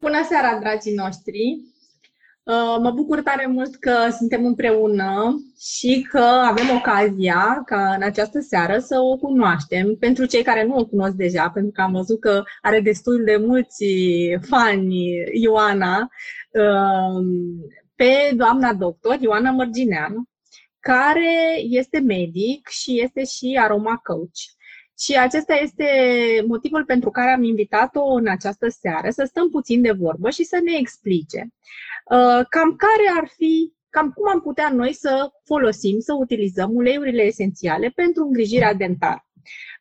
Bună seara, dragii noștri! Uh, mă bucur tare mult că suntem împreună și că avem ocazia ca în această seară să o cunoaștem. Pentru cei care nu o cunosc deja, pentru că am văzut că are destul de mulți fani Ioana, uh, pe doamna doctor Ioana Mărgineanu, care este medic și este și aroma coach. Și acesta este motivul pentru care am invitat-o în această seară să stăm puțin de vorbă și să ne explice uh, cam care ar fi, cam cum am putea noi să folosim, să utilizăm uleiurile esențiale pentru îngrijirea dentară.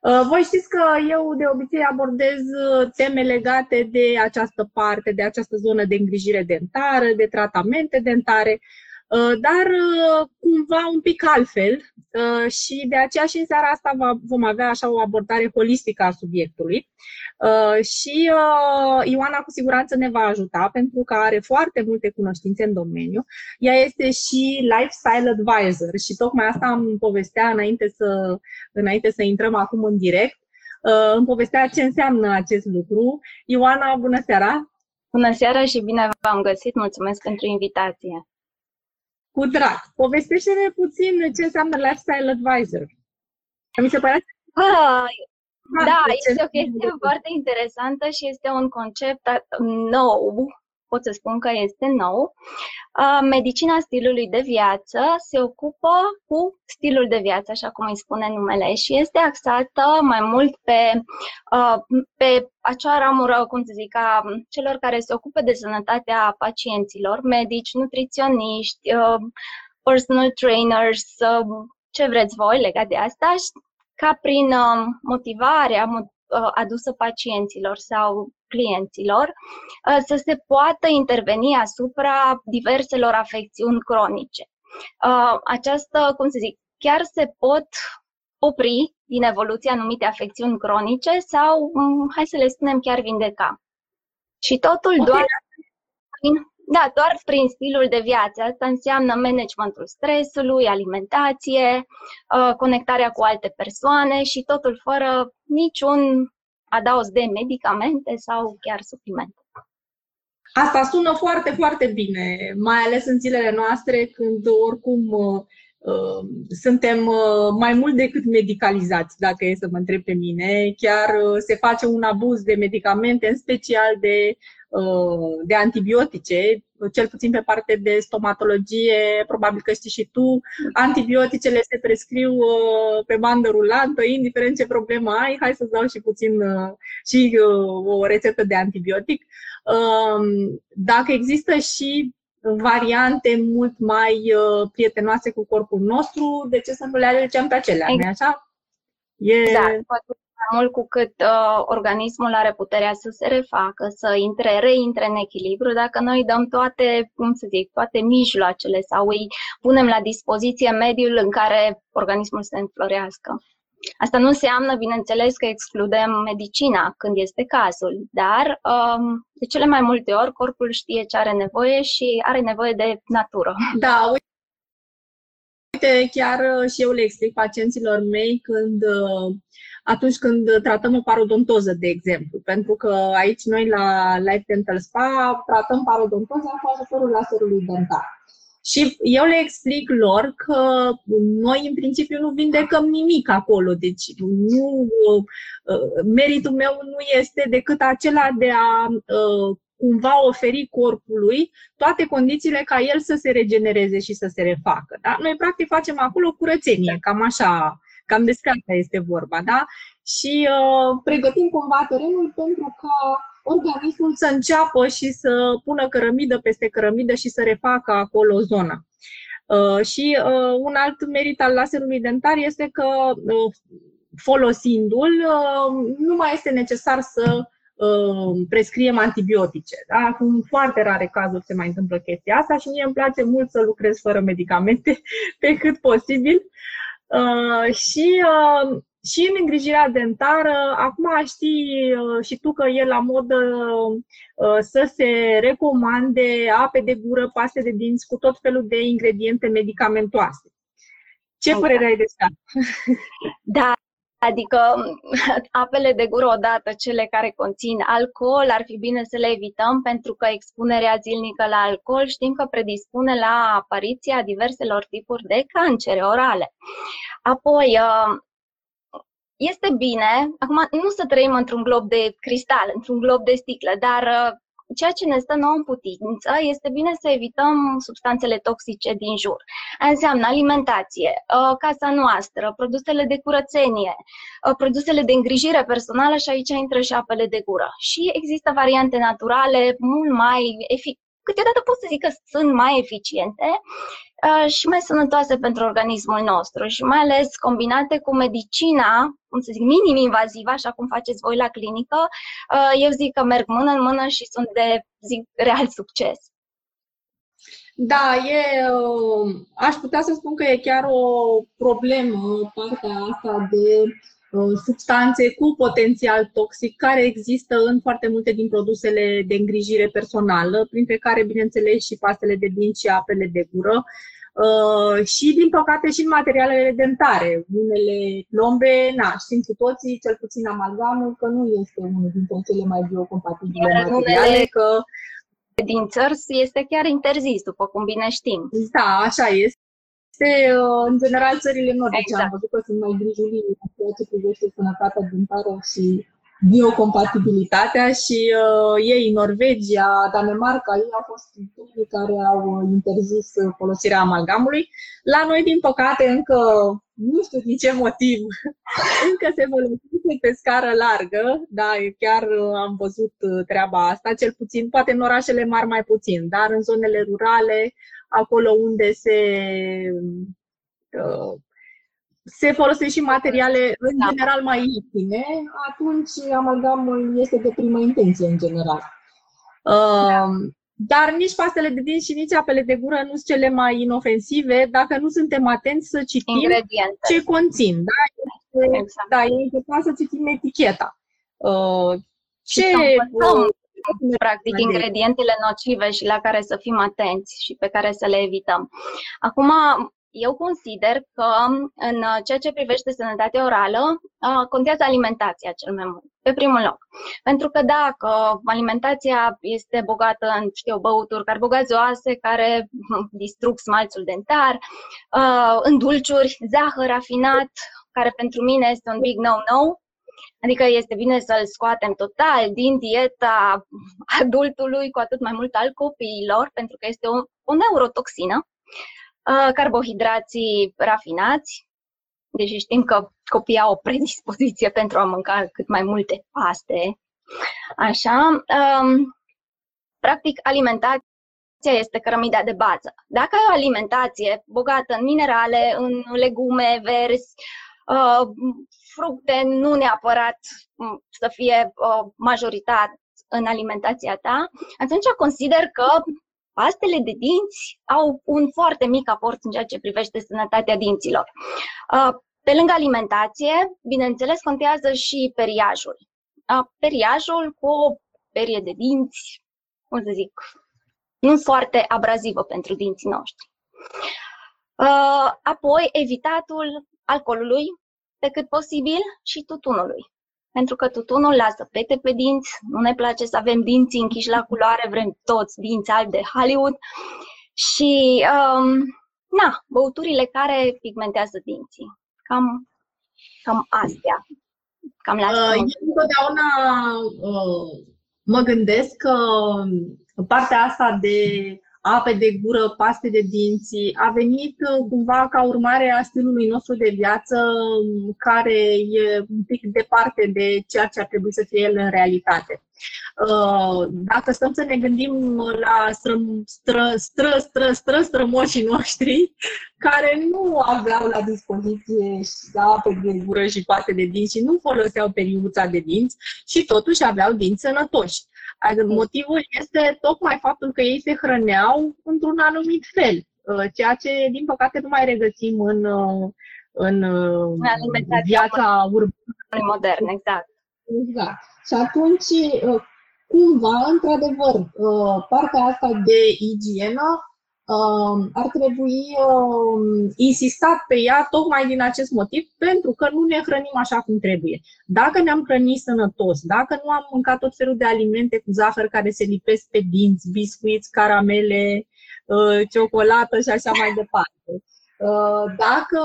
Uh, voi știți că eu de obicei abordez uh, teme legate de această parte, de această zonă de îngrijire dentară, de tratamente dentare, Uh, dar uh, cumva un pic altfel uh, și de aceea și în seara asta vom avea așa o abordare holistică a subiectului și Ioana cu siguranță ne va ajuta pentru că are foarte multe cunoștințe în domeniu. Ea este și lifestyle advisor și tocmai asta am povestea înainte să, înainte să intrăm acum în direct. Îmi povestea ce înseamnă acest lucru. Ioana, bună seara! Bună seara și bine v-am găsit! Mulțumesc pentru invitație! Cu drag. Povestește-ne puțin ce înseamnă lifestyle advisor. Mi se pare ah, da, este o chestie foarte interesantă și este un concept nou pot să spun că este nou. Medicina stilului de viață se ocupă cu stilul de viață, așa cum îi spune numele, și este axată mai mult pe, pe acea ramură, cum să zic, a celor care se ocupă de sănătatea pacienților, medici, nutriționiști, personal trainers, ce vreți voi legat de asta, ca prin motivarea, Uh, adusă pacienților sau clienților, uh, să se poată interveni asupra diverselor afecțiuni cronice. Uh, această, cum să zic, chiar se pot opri din evoluție anumite afecțiuni cronice sau, mm, hai să le spunem, chiar vindeca. Și totul okay. doar prin, da, doar prin stilul de viață. Asta înseamnă managementul stresului, alimentație, conectarea cu alte persoane și totul fără niciun adaos de medicamente sau chiar suplimente. Asta sună foarte, foarte bine, mai ales în zilele noastre când oricum uh, uh, suntem uh, mai mult decât medicalizați, dacă e să mă întreb pe mine. Chiar uh, se face un abuz de medicamente, în special de Uh, de antibiotice, cel puțin pe parte de stomatologie, probabil că știi și tu, antibioticele se prescriu uh, pe bandă rulantă, indiferent ce problemă ai, hai să-ți dau și puțin uh, și o rețetă de antibiotic. Um, dacă există și variante mult mai prietenoase cu corpul nostru, de ce să nu le alegem pe acelea, nu așa? E... Da, poate mult cu cât uh, organismul are puterea să se refacă, să intre, reintre în echilibru, dacă noi dăm toate, cum să zic, toate mijloacele sau îi punem la dispoziție mediul în care organismul se înflorească. Asta nu înseamnă, bineînțeles, că excludem medicina când este cazul, dar um, de cele mai multe ori corpul știe ce are nevoie și are nevoie de natură. Da, uite, chiar uh, și eu le explic pacienților mei când uh, atunci când tratăm o parodontoză, de exemplu. Pentru că aici noi la Life Dental Spa tratăm parodontoza cu ajutorul laserului dentar. Și eu le explic lor că noi, în principiu, nu vindecăm nimic acolo. Deci, nu, uh, meritul meu nu este decât acela de a uh, cumva oferi corpului toate condițiile ca el să se regenereze și să se refacă. Da? Noi, practic, facem acolo curățenie, cam așa Cam despre asta este vorba, da? Și uh, pregătim cumva terenul pentru ca organismul să înceapă și să pună cărămidă peste cărămidă și să refacă acolo zona. Uh, și uh, un alt merit al laserului dentar este că uh, folosindu-l uh, nu mai este necesar să uh, prescriem antibiotice. Da? În foarte rare cazuri se mai întâmplă chestia asta și mie îmi place mult să lucrez fără medicamente pe cât posibil. Uh, și, uh, și în îngrijirea dentară, acum știi uh, și tu că e la modă uh, să se recomande ape de gură, paste de dinți cu tot felul de ingrediente medicamentoase. Ce okay. părere ai de asta? Da, Adică apele de gură odată, cele care conțin alcool, ar fi bine să le evităm pentru că expunerea zilnică la alcool știm că predispune la apariția diverselor tipuri de cancere orale. Apoi, uh, este bine, acum nu să trăim într-un glob de cristal, într-un glob de sticlă, dar uh, ceea ce ne stă nouă în putință este bine să evităm substanțele toxice din jur. Înseamnă alimentație, uh, casa noastră, produsele de curățenie, uh, produsele de îngrijire personală și aici intră și apele de gură. Și există variante naturale mult mai efic- câteodată pot să zic că sunt mai eficiente uh, și mai sănătoase pentru organismul nostru și mai ales combinate cu medicina, cum să zic, minim-invazivă, așa cum faceți voi la clinică, uh, eu zic că merg mână în mână și sunt de, zic, real succes. Da, e, uh, aș putea să spun că e chiar o problemă partea asta de Uh, substanțe cu potențial toxic care există în foarte multe din produsele de îngrijire personală, printre care, bineînțeles, și pastele de dinți și apele de gură. Uh, și, din păcate, și în materialele dentare. Unele plombe, na, știm cu toții, cel puțin amalgamul, că nu este unul dintre cele mai biocompatibile Iar materiale, că din țări este chiar interzis, după cum bine știm. Da, așa este este, uh, în general, țările nordice. Exact. Am văzut că sunt mai grijulii în ceea ce privește sănătatea dentară și biocompatibilitatea și uh, ei, Norvegia, Danemarca, ei au fost cei care au interzis folosirea amalgamului. La noi, din păcate, încă, nu știu din ce motiv, încă se folosește pe scară largă, da, chiar uh, am văzut uh, treaba asta, cel puțin, poate în orașele mari mai puțin, dar în zonele rurale acolo unde se, uh, se folosesc și materiale în da. general mai ieftine, atunci amalgamul este de primă intenție în general. Da. Dar nici pastele de dinți și nici apele de gură nu sunt cele mai inofensive dacă nu suntem atenți să citim ce conțin. Da? exact. da, e important să citim eticheta. Uh, ce, practic ingredientele nocive și la care să fim atenți și pe care să le evităm. Acum, eu consider că în ceea ce privește sănătatea orală, contează alimentația cel mai mult, pe primul loc. Pentru că dacă alimentația este bogată în, știu, băuturi carbogazoase care distrug smalțul dentar, în dulciuri, zahăr rafinat, care pentru mine este un big no-no, Adică este bine să-l scoatem total din dieta adultului, cu atât mai mult al copiilor, pentru că este o, o neurotoxină. Uh, carbohidrații rafinați, deși știm că copiii au o predispoziție pentru a mânca cât mai multe paste. Așa. Um, practic, alimentația este cărămida de bază. Dacă ai o alimentație bogată în minerale, în legume verzi, uh, fructe nu neapărat mm, să fie uh, majoritar în alimentația ta, atunci consider că pastele de dinți au un foarte mic aport în ceea ce privește sănătatea dinților. Uh, pe lângă alimentație, bineînțeles, contează și periajul. Uh, periajul cu o perie de dinți, cum să zic, nu foarte abrazivă pentru dinții noștri. Apoi, evitatul alcoolului, pe cât posibil și tutunului. Pentru că tutunul lasă pete pe dinți, nu ne place să avem dinții închiși la culoare, vrem toți dinți albi de Hollywood. Și, um, na, băuturile care pigmentează dinții. Cam, cam astea. Cam la asta. Uh, eu întotdeauna uh, mă gândesc că partea asta de ape de gură, paste de dinți, a venit uh, cumva ca urmare a stilului nostru de viață um, care e un pic departe de ceea ce ar trebui să fie el în realitate. Uh, dacă stăm să ne gândim la stră, stră, stră, stră, stră, strămoșii noștri, care nu aveau la dispoziție ape de gură și paste de dinți și nu foloseau periuța de dinți și totuși aveau dinți sănătoși. Adică motivul este tocmai faptul că ei se hrăneau într-un anumit fel, uh, ceea ce, din păcate, nu mai regăsim în, uh, în, uh, în viața urbană. modern, exact. Exact. Și atunci, cumva, într-adevăr, partea asta de igienă uh, ar trebui uh, insistat pe ea tocmai din acest motiv, pentru că nu ne hrănim așa cum trebuie. Dacă ne-am hrănit sănătos, dacă nu am mâncat tot felul de alimente cu zahăr care se lipesc pe dinți, biscuiți, caramele, uh, ciocolată și așa mai departe. Uh, dacă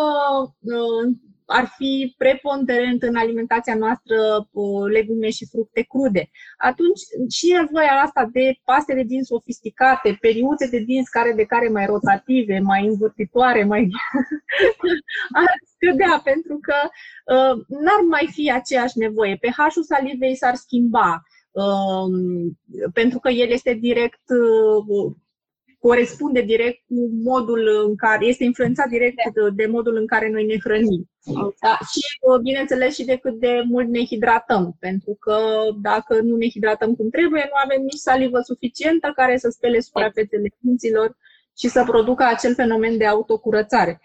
uh, ar fi preponderent în alimentația noastră legume și fructe crude. Atunci și nevoia asta de paste de dinți sofisticate, periuțe de dinți care de care mai rotative, mai învârtitoare, mai ar scădea pentru că uh, n-ar mai fi aceeași nevoie. pH-ul salivei s-ar schimba uh, pentru că el este direct uh, corespunde direct cu modul în care este influențat direct de modul în care noi ne hrănim. Da? Și, bineînțeles, și de cât de mult ne hidratăm, pentru că dacă nu ne hidratăm cum trebuie, nu avem nici salivă suficientă care să spele suprafețele dinților și să producă acel fenomen de autocurățare.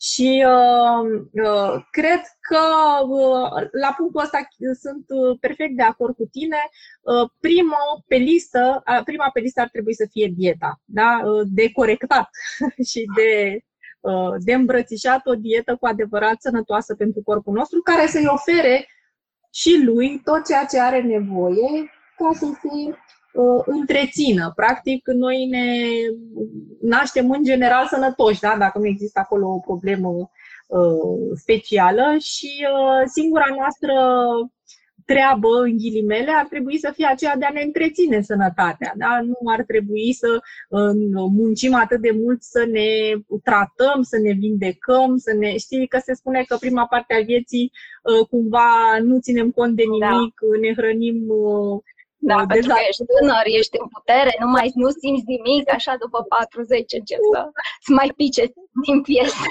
Și uh, uh, cred că uh, la punctul ăsta sunt uh, perfect de acord cu tine. Uh, prima pe listă, uh, prima pe listă ar trebui să fie dieta, da? uh, de corectat și de, uh, de îmbrățișat o dietă cu adevărat sănătoasă pentru corpul nostru, care să-i ofere și lui tot ceea ce are nevoie ca să se uh, întrețină. Practic, noi ne naștem în general sănătoși, da? dacă nu există acolo o problemă uh, specială și uh, singura noastră treabă, în ghilimele, ar trebui să fie aceea de a ne întreține sănătatea. Da? Nu ar trebui să uh, muncim atât de mult să ne tratăm, să ne vindecăm, să ne. Știi că se spune că prima parte a vieții uh, cumva nu ținem cont de da. nimic, da. ne hrănim uh, da, uh, pentru că ești tânăr, ești în putere, nu mai nu simți nimic, așa după 40 încep să, să mai pice din piese.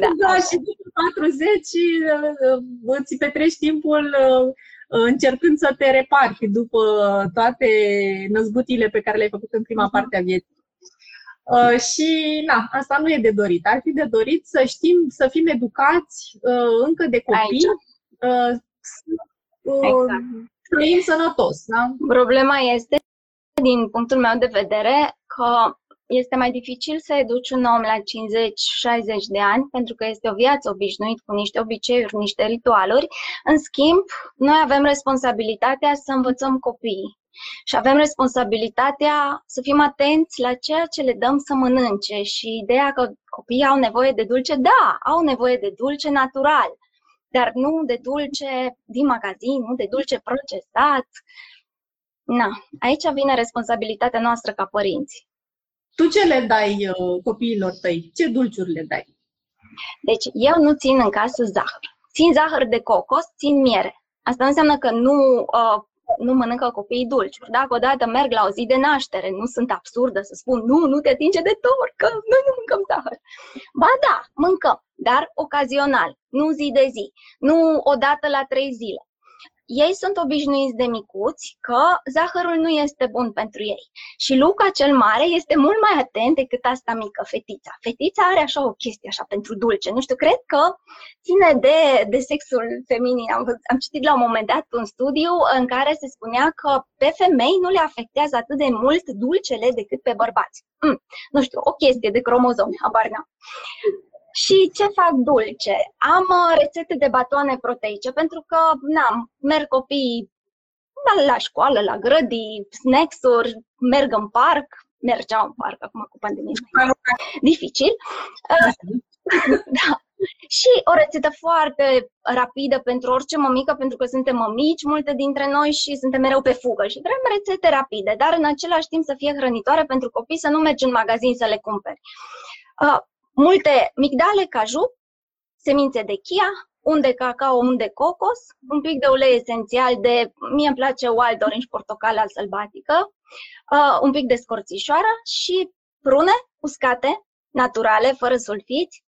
Da, da și după 40 uh, îți petrești timpul uh, încercând să te reparți după toate năzbutile pe care le-ai făcut în prima mhm. parte a vieții. Uh, și na, asta nu e de dorit. Ar fi de dorit să știm, să fim educați uh, încă de copii, uh, să, exact trăim sănătos. Da? Problema este, din punctul meu de vedere, că este mai dificil să educi un om la 50-60 de ani, pentru că este o viață obișnuit cu niște obiceiuri, niște ritualuri. În schimb, noi avem responsabilitatea să învățăm copiii. Și avem responsabilitatea să fim atenți la ceea ce le dăm să mănânce și ideea că copiii au nevoie de dulce, da, au nevoie de dulce natural dar nu de dulce din magazin, nu de dulce procesat. Na, aici vine responsabilitatea noastră ca părinți. Tu ce le dai uh, copiilor tăi? Ce dulciuri le dai? Deci, eu nu țin în casă zahăr. Țin zahăr de cocos, țin miere. Asta înseamnă că nu uh, nu mănâncă copiii dulciuri. Dacă odată merg la o zi de naștere, nu sunt absurdă să spun nu, nu te atinge de tot, că noi nu mâncăm zahăr. Ba da, mâncăm, dar ocazional, nu zi de zi, nu odată la trei zile ei sunt obișnuiți de micuți că zahărul nu este bun pentru ei. Și Luca cel mare este mult mai atent decât asta mică, fetița. Fetița are așa o chestie așa pentru dulce. Nu știu, cred că ține de, de sexul feminin. Am, am citit la un moment dat un studiu în care se spunea că pe femei nu le afectează atât de mult dulcele decât pe bărbați. Mm, nu știu, o chestie de cromozome, habar n-am. Și ce fac dulce? Am uh, rețete de batoane proteice pentru că, n-am, merg copiii la, la școală, la grădii, snacks-uri, merg în parc, mergeau în parc acum cu pandemia. Dificil. Uh, da. Și o rețetă foarte rapidă pentru orice mămică, pentru că suntem mămici, multe dintre noi și suntem mereu pe fugă și vrem rețete rapide, dar în același timp să fie hrănitoare pentru copii, să nu mergi în magazin să le cumperi. Uh, multe migdale, caju, semințe de chia, un de cacao, un de cocos, un pic de ulei esențial de, mie îmi place wild orange portocal al sălbatică, uh, un pic de scorțișoară și prune uscate, naturale, fără sulfiți,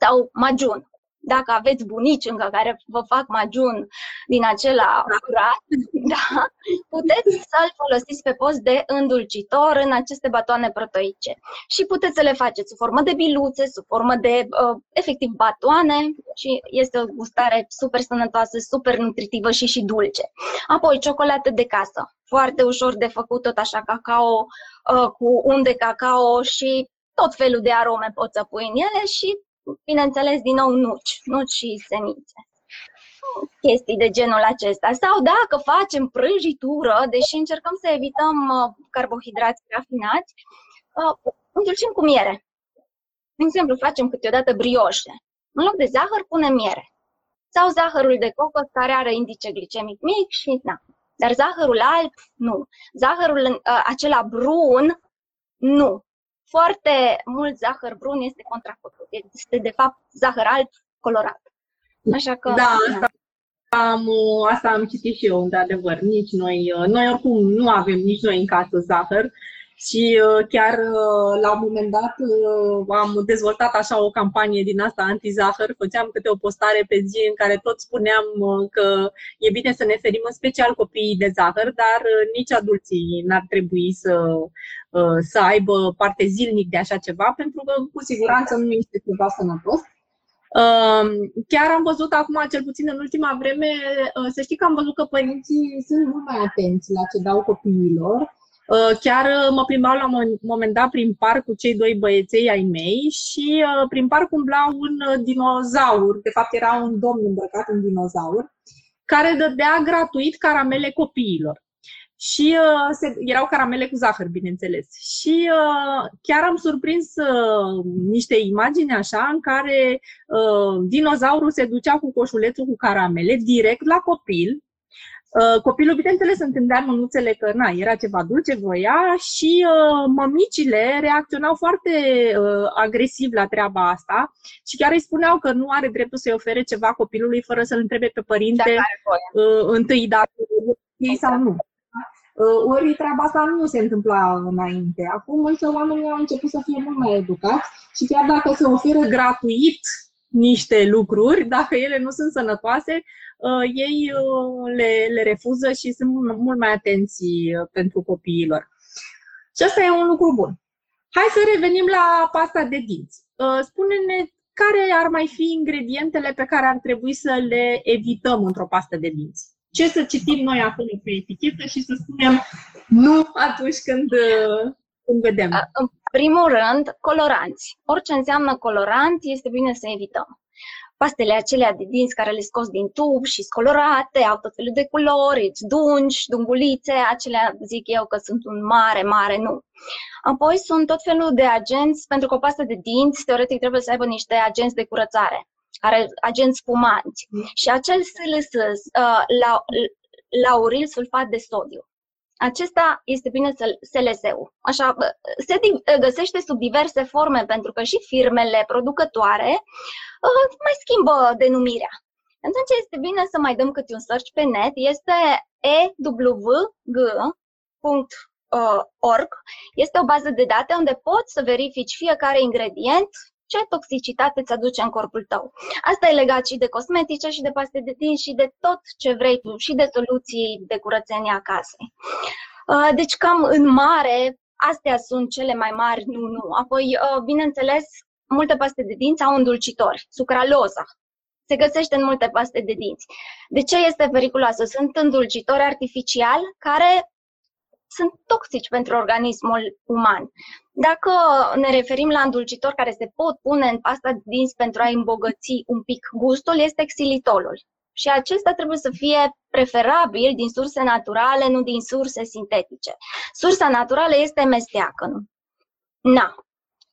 sau majun. Dacă aveți bunici încă care vă fac majun din acela curat, da, puteți să-l folosiți pe post de îndulcitor în aceste batoane protoice. Și puteți să le faceți sub formă de biluțe, sub formă de, uh, efectiv, batoane și este o gustare super sănătoasă, super nutritivă și și dulce. Apoi, ciocolată de casă, foarte ușor de făcut, tot așa, cacao uh, cu unt de cacao și tot felul de arome poți să pui în ele și bineînțeles, din nou nuci, nuci și semințe. Chestii de genul acesta. Sau dacă facem prăjitură, deși încercăm să evităm uh, carbohidrați rafinați, uh, îndulcim cu miere. De exemplu, facem câteodată brioșe. În loc de zahăr, punem miere. Sau zahărul de cocos care are indice glicemic mic și na. Dar zahărul alb, nu. Zahărul uh, acela brun, nu foarte mult zahăr brun este contrafăcut. Este, de fapt, zahăr alb colorat. Așa că... Da, asta am, asta am citit și eu, într-adevăr. Nici noi, noi oricum nu avem nici noi în casă zahăr și uh, chiar uh, la un moment dat uh, am dezvoltat așa o campanie din asta anti-zahăr. Făceam câte o postare pe zi în care tot spuneam că e bine să ne ferim în special copiii de zahăr, dar nici adulții n-ar trebui să, să aibă parte zilnic de așa ceva, pentru că cu siguranță nu este ceva sănătos. Chiar am văzut acum, cel puțin în ultima vreme, să știi că am văzut că părinții sunt mult mai atenți la ce dau copiilor Uh, chiar uh, mă plimbam la un moment dat prin parc cu cei doi băieței ai mei și uh, prin parc umbla un dinozaur, de fapt era un domn îmbrăcat în dinozaur, care dădea gratuit caramele copiilor. Și uh, se, erau caramele cu zahăr, bineînțeles. Și uh, chiar am surprins uh, niște imagini așa în care uh, dinozaurul se ducea cu coșulețul cu caramele direct la copil Uh, copilul, bineînțeles, întândea mânuțele că na, era ceva dulce, voia și uh, mămicile reacționau foarte uh, agresiv la treaba asta și chiar îi spuneau că nu are dreptul să-i ofere ceva copilului fără să-l întrebe pe părinte uh, întâi dacă ei sau nu. Uh, ori treaba asta nu se întâmpla înainte. Acum însă oamenii au început să fie mult mai educați și chiar dacă se oferă gratuit niște lucruri, dacă ele nu sunt sănătoase, uh, ei uh, le, le refuză și sunt mult mai atenți uh, pentru copiilor. Și asta e un lucru bun. Hai să revenim la pasta de dinți. Spune-ne care ar mai fi ingredientele pe care ar trebui să le evităm într-o pastă de dinți. Ce să citim noi acolo pe etichetă și să spunem nu atunci când, când vedem primul rând, coloranți. Orice înseamnă colorant, este bine să evităm. Pastele acelea de dinți care le scos din tub și colorate, au tot felul de culori, îți dungi, dungulițe, acelea zic eu că sunt un mare, mare nu. Apoi sunt tot felul de agenți, pentru că o pastă de dinți, teoretic, trebuie să aibă niște agenți de curățare, care agenți spumanți. Și acel SLS, uh, la, lauril sulfat de sodiu acesta este bine SLS-ul. Așa, se găsește sub diverse forme pentru că și firmele producătoare uh, mai schimbă denumirea. Atunci este bine să mai dăm câte un search pe net. Este ewg.org. Este o bază de date unde poți să verifici fiecare ingredient, ce toxicitate îți aduce în corpul tău. Asta e legat și de cosmetice, și de paste de dinți, și de tot ce vrei tu, și de soluții de curățenie acasă. Uh, deci, cam în mare, astea sunt cele mai mari, nu, nu. Apoi, uh, bineînțeles, multe paste de dinți au îndulcitori, sucraloza. Se găsește în multe paste de dinți. De ce este periculoasă? Sunt îndulcitori artificial care sunt toxici pentru organismul uman. Dacă ne referim la îndulcitori care se pot pune în pasta de dinți pentru a îmbogăți un pic gustul, este xilitolul. Și acesta trebuie să fie preferabil din surse naturale, nu din surse sintetice. Sursa naturală este mesteacănul. Na.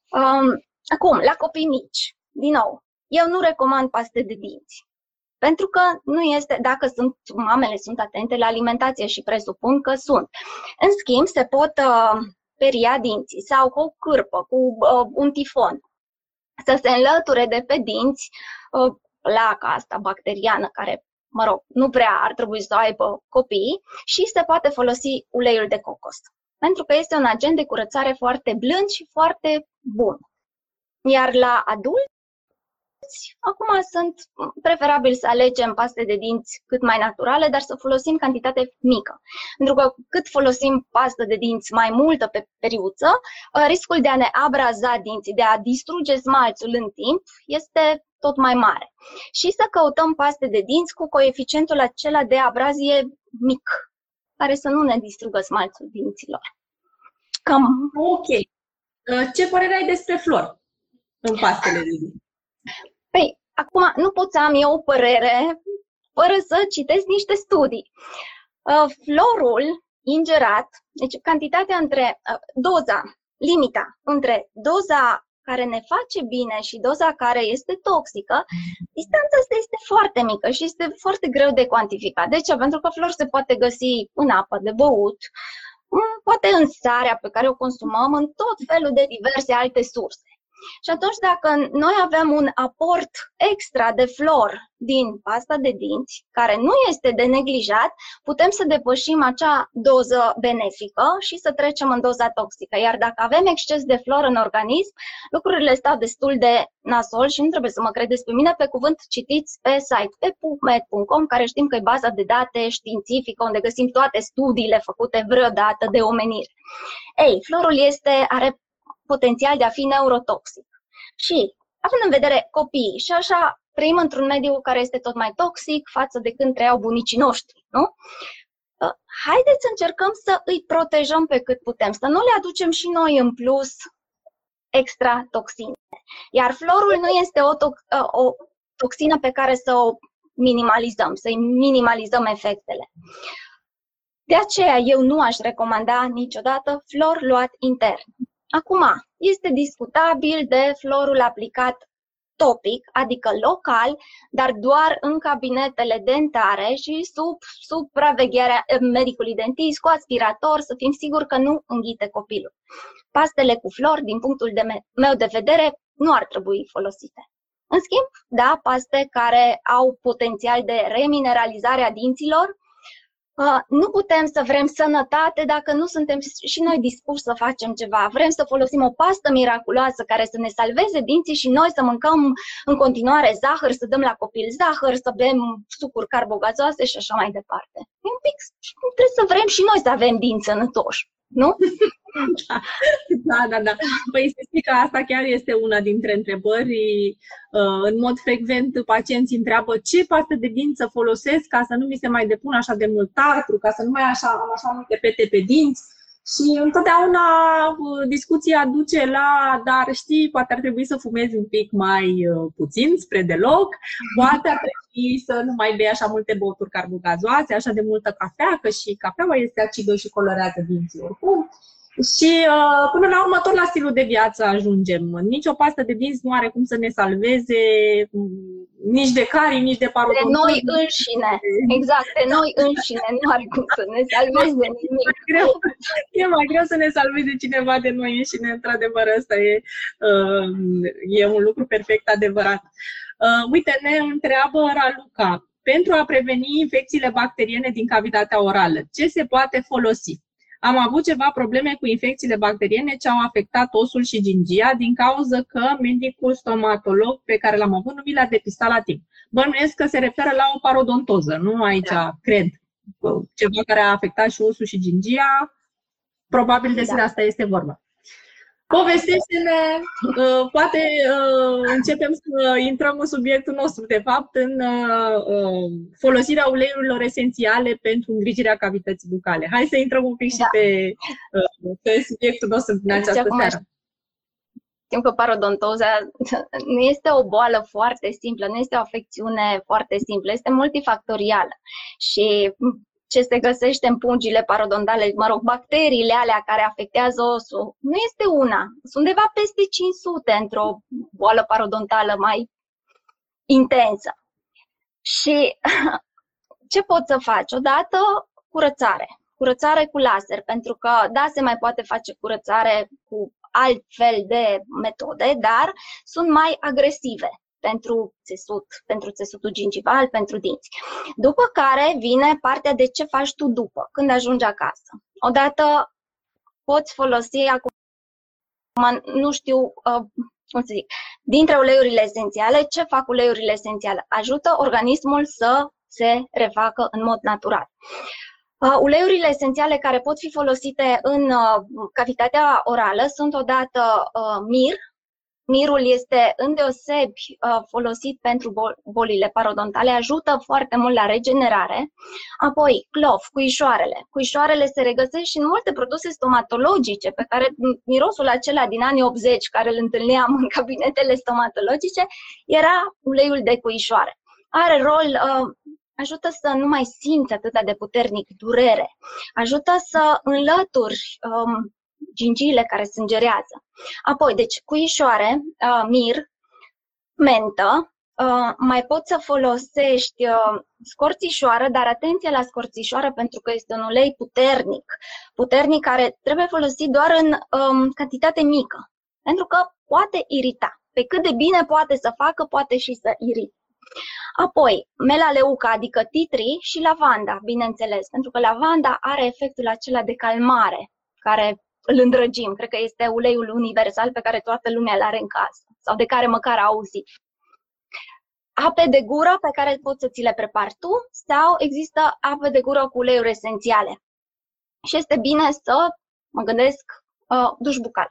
Um, acum, la copii mici, din nou, eu nu recomand paste de dinți. Pentru că nu este, dacă sunt, mamele sunt atente la alimentație și presupun că sunt. În schimb, se pot uh, peria dinții sau cu o cârpă, cu uh, un tifon, să se înlăture de pe dinți uh, placa asta bacteriană care, mă rog, nu prea ar trebui să aibă copii și se poate folosi uleiul de cocos. Pentru că este un agent de curățare foarte blând și foarte bun. Iar la adult, Acum sunt preferabil să alegem paste de dinți cât mai naturale, dar să folosim cantitate mică. Pentru că cât folosim pastă de dinți mai multă pe periuță, uh, riscul de a ne abraza dinții, de a distruge smalțul în timp, este tot mai mare. Și să căutăm paste de dinți cu coeficientul acela de abrazie mic, care să nu ne distrugă smalțul dinților. Cam. Ok. Uh, ce părere ai despre flor în pastele de dinți? Păi, acum nu pot să am eu o părere fără să citesc niște studii. Uh, florul ingerat, deci cantitatea între uh, doza, limita între doza care ne face bine și doza care este toxică, distanța asta este foarte mică și este foarte greu de cuantificat. De ce? Pentru că flor se poate găsi în apă de băut, poate în sarea pe care o consumăm, în tot felul de diverse alte surse. Și atunci dacă noi avem un aport extra de flor din pasta de dinți, care nu este de neglijat, putem să depășim acea doză benefică și să trecem în doza toxică. Iar dacă avem exces de flor în organism, lucrurile stau destul de nasol și nu trebuie să mă credeți pe mine, pe cuvânt citiți pe site pe pubmed.com, care știm că e baza de date științifică, unde găsim toate studiile făcute vreodată de omenire. Ei, florul este, are potențial de a fi neurotoxic. Și, având în vedere copiii, și așa trăim într-un mediu care este tot mai toxic față de când trăiau bunicii noștri, nu? Uh, haideți să încercăm să îi protejăm pe cât putem, să nu le aducem și noi în plus extra toxine. Iar florul nu este o, to- uh, o toxină pe care să o minimalizăm, să-i minimalizăm efectele. De aceea eu nu aș recomanda niciodată flor luat intern. Acum, este discutabil de florul aplicat topic, adică local, dar doar în cabinetele dentare și sub supravegherea eh, medicului dentist cu aspirator, să fim siguri că nu înghite copilul. Pastele cu flori, din punctul de meu de vedere, nu ar trebui folosite. În schimb, da, paste care au potențial de remineralizare a dinților, nu putem să vrem sănătate dacă nu suntem și noi dispuși să facem ceva. Vrem să folosim o pastă miraculoasă care să ne salveze dinții și noi să mâncăm în continuare zahăr, să dăm la copil zahăr, să bem sucuri carbogazoase și așa mai departe. E un pic, trebuie să vrem și noi să avem dinți sănătoși, nu? Da, da, da. Păi să știi că asta chiar este una dintre întrebări. Uh, în mod frecvent, pacienții întreabă ce pastă de dinți să folosesc ca să nu mi se mai depună așa de mult tartru, ca să nu mai așa, am așa multe pete pe dinți. Și întotdeauna uh, discuția duce la, dar știi, poate ar trebui să fumezi un pic mai uh, puțin, spre deloc, poate ar trebui să nu mai bei așa multe băuturi carbogazoase, așa de multă cafea, că și cafeaua este acidă și colorează dinții oricum. Și uh, până la urmă tot la stilul de viață ajungem. Nici o pastă de dinți nu are cum să ne salveze mm, nici de cari, nici de parodontul. De noi înșine. Exact, de noi înșine nu are cum să ne salveze nimic. E greu, e mai greu să ne salveze cineva de noi înșine, într-adevăr, ăsta e, uh, e un lucru perfect adevărat. Uh, uite, ne întreabă Raluca, pentru a preveni infecțiile bacteriene din cavitatea orală, ce se poate folosi? Am avut ceva probleme cu infecțiile bacteriene ce au afectat osul și gingia din cauza că medicul stomatolog pe care l-am avut nu mi l-a depistat la timp. Bănuiesc că se referă la o parodontoză, nu aici, da. cred. Ceva care a afectat și osul și gingia, probabil despre da. asta este vorba. Povestește-ne, uh, poate uh, începem să intrăm în subiectul nostru, de fapt, în uh, folosirea uleiurilor esențiale pentru îngrijirea cavității bucale. Hai să intrăm un pic da. și pe, pe subiectul nostru din această seară. Știm că parodontoza nu este o boală foarte simplă, nu este o afecțiune foarte simplă, este multifactorială. Și ce se găsește în pungile parodontale, mă rog, bacteriile alea care afectează osul, nu este una. Sunt undeva peste 500 într-o boală parodontală mai intensă. Și ce poți să faci? Odată, curățare. Curățare cu laser, pentru că, da, se mai poate face curățare cu alt fel de metode, dar sunt mai agresive pentru țesut, pentru țesutul gingival, pentru dinți. După care vine partea de ce faci tu după, când ajungi acasă. Odată poți folosi acum, nu știu, uh, cum să zic, dintre uleiurile esențiale, ce fac uleiurile esențiale? Ajută organismul să se refacă în mod natural. Uh, uleiurile esențiale care pot fi folosite în uh, cavitatea orală sunt odată uh, mir, Mirul este îndeosebi uh, folosit pentru bolile parodontale, ajută foarte mult la regenerare. Apoi, clov, cuișoarele. Cuișoarele se regăsesc și în multe produse stomatologice, pe care mirosul acela din anii 80, care îl întâlneam în cabinetele stomatologice, era uleiul de cuișoare. Are rol uh, ajută să nu mai simți atât de puternic durere, ajută să înlături um, gingiile care sângerează. Apoi, deci cuișoare, uh, mir, mentă, uh, mai poți să folosești uh, scorțișoară, dar atenție la scorțișoară pentru că este un ulei puternic, puternic care trebuie folosit doar în um, cantitate mică, pentru că poate irita. Pe cât de bine poate să facă, poate și să irite. Apoi, melaleuca, adică titri și lavanda, bineînțeles, pentru că lavanda are efectul acela de calmare, care îl îndrăgim. Cred că este uleiul universal pe care toată lumea îl are în casă sau de care măcar a auzit. Ape de gură pe care poți să ți le prepari tu sau există ape de gură cu uleiuri esențiale. Și este bine să, mă gândesc, uh, duș bucal.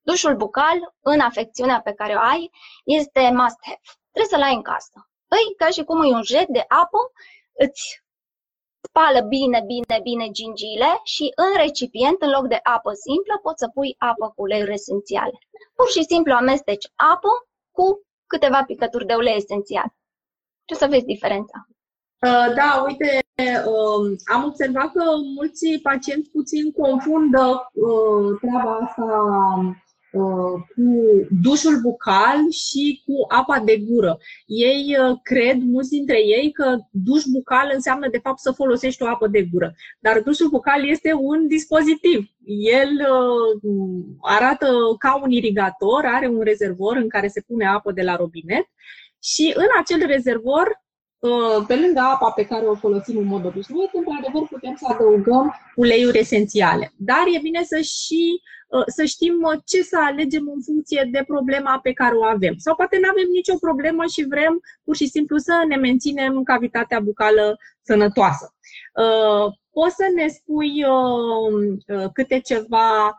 Dușul bucal, în afecțiunea pe care o ai, este must have. Trebuie să-l ai în casă. Păi, ca și cum e un jet de apă, îți spală bine, bine, bine gingiile și în recipient, în loc de apă simplă, poți să pui apă cu uleiuri esențiale. Pur și simplu amesteci apă cu câteva picături de ulei esențial. Ce să vezi diferența? Uh, da, uite, um, am observat că mulți pacienți puțin confundă uh, treaba asta Uh, cu dușul bucal și cu apa de gură. Ei uh, cred, mulți dintre ei, că duș bucal înseamnă de fapt să folosești o apă de gură. Dar dușul bucal este un dispozitiv. El uh, arată ca un irigator, are un rezervor în care se pune apă de la robinet și în acel rezervor pe lângă apa pe care o folosim în mod obișnuit, într-adevăr putem să adăugăm uleiuri esențiale. Dar e bine să și Uh, să știm uh, ce să alegem în funcție de problema pe care o avem. Sau poate nu avem nicio problemă și vrem pur și simplu să ne menținem cavitatea bucală sănătoasă. Uh, poți să ne spui câte ceva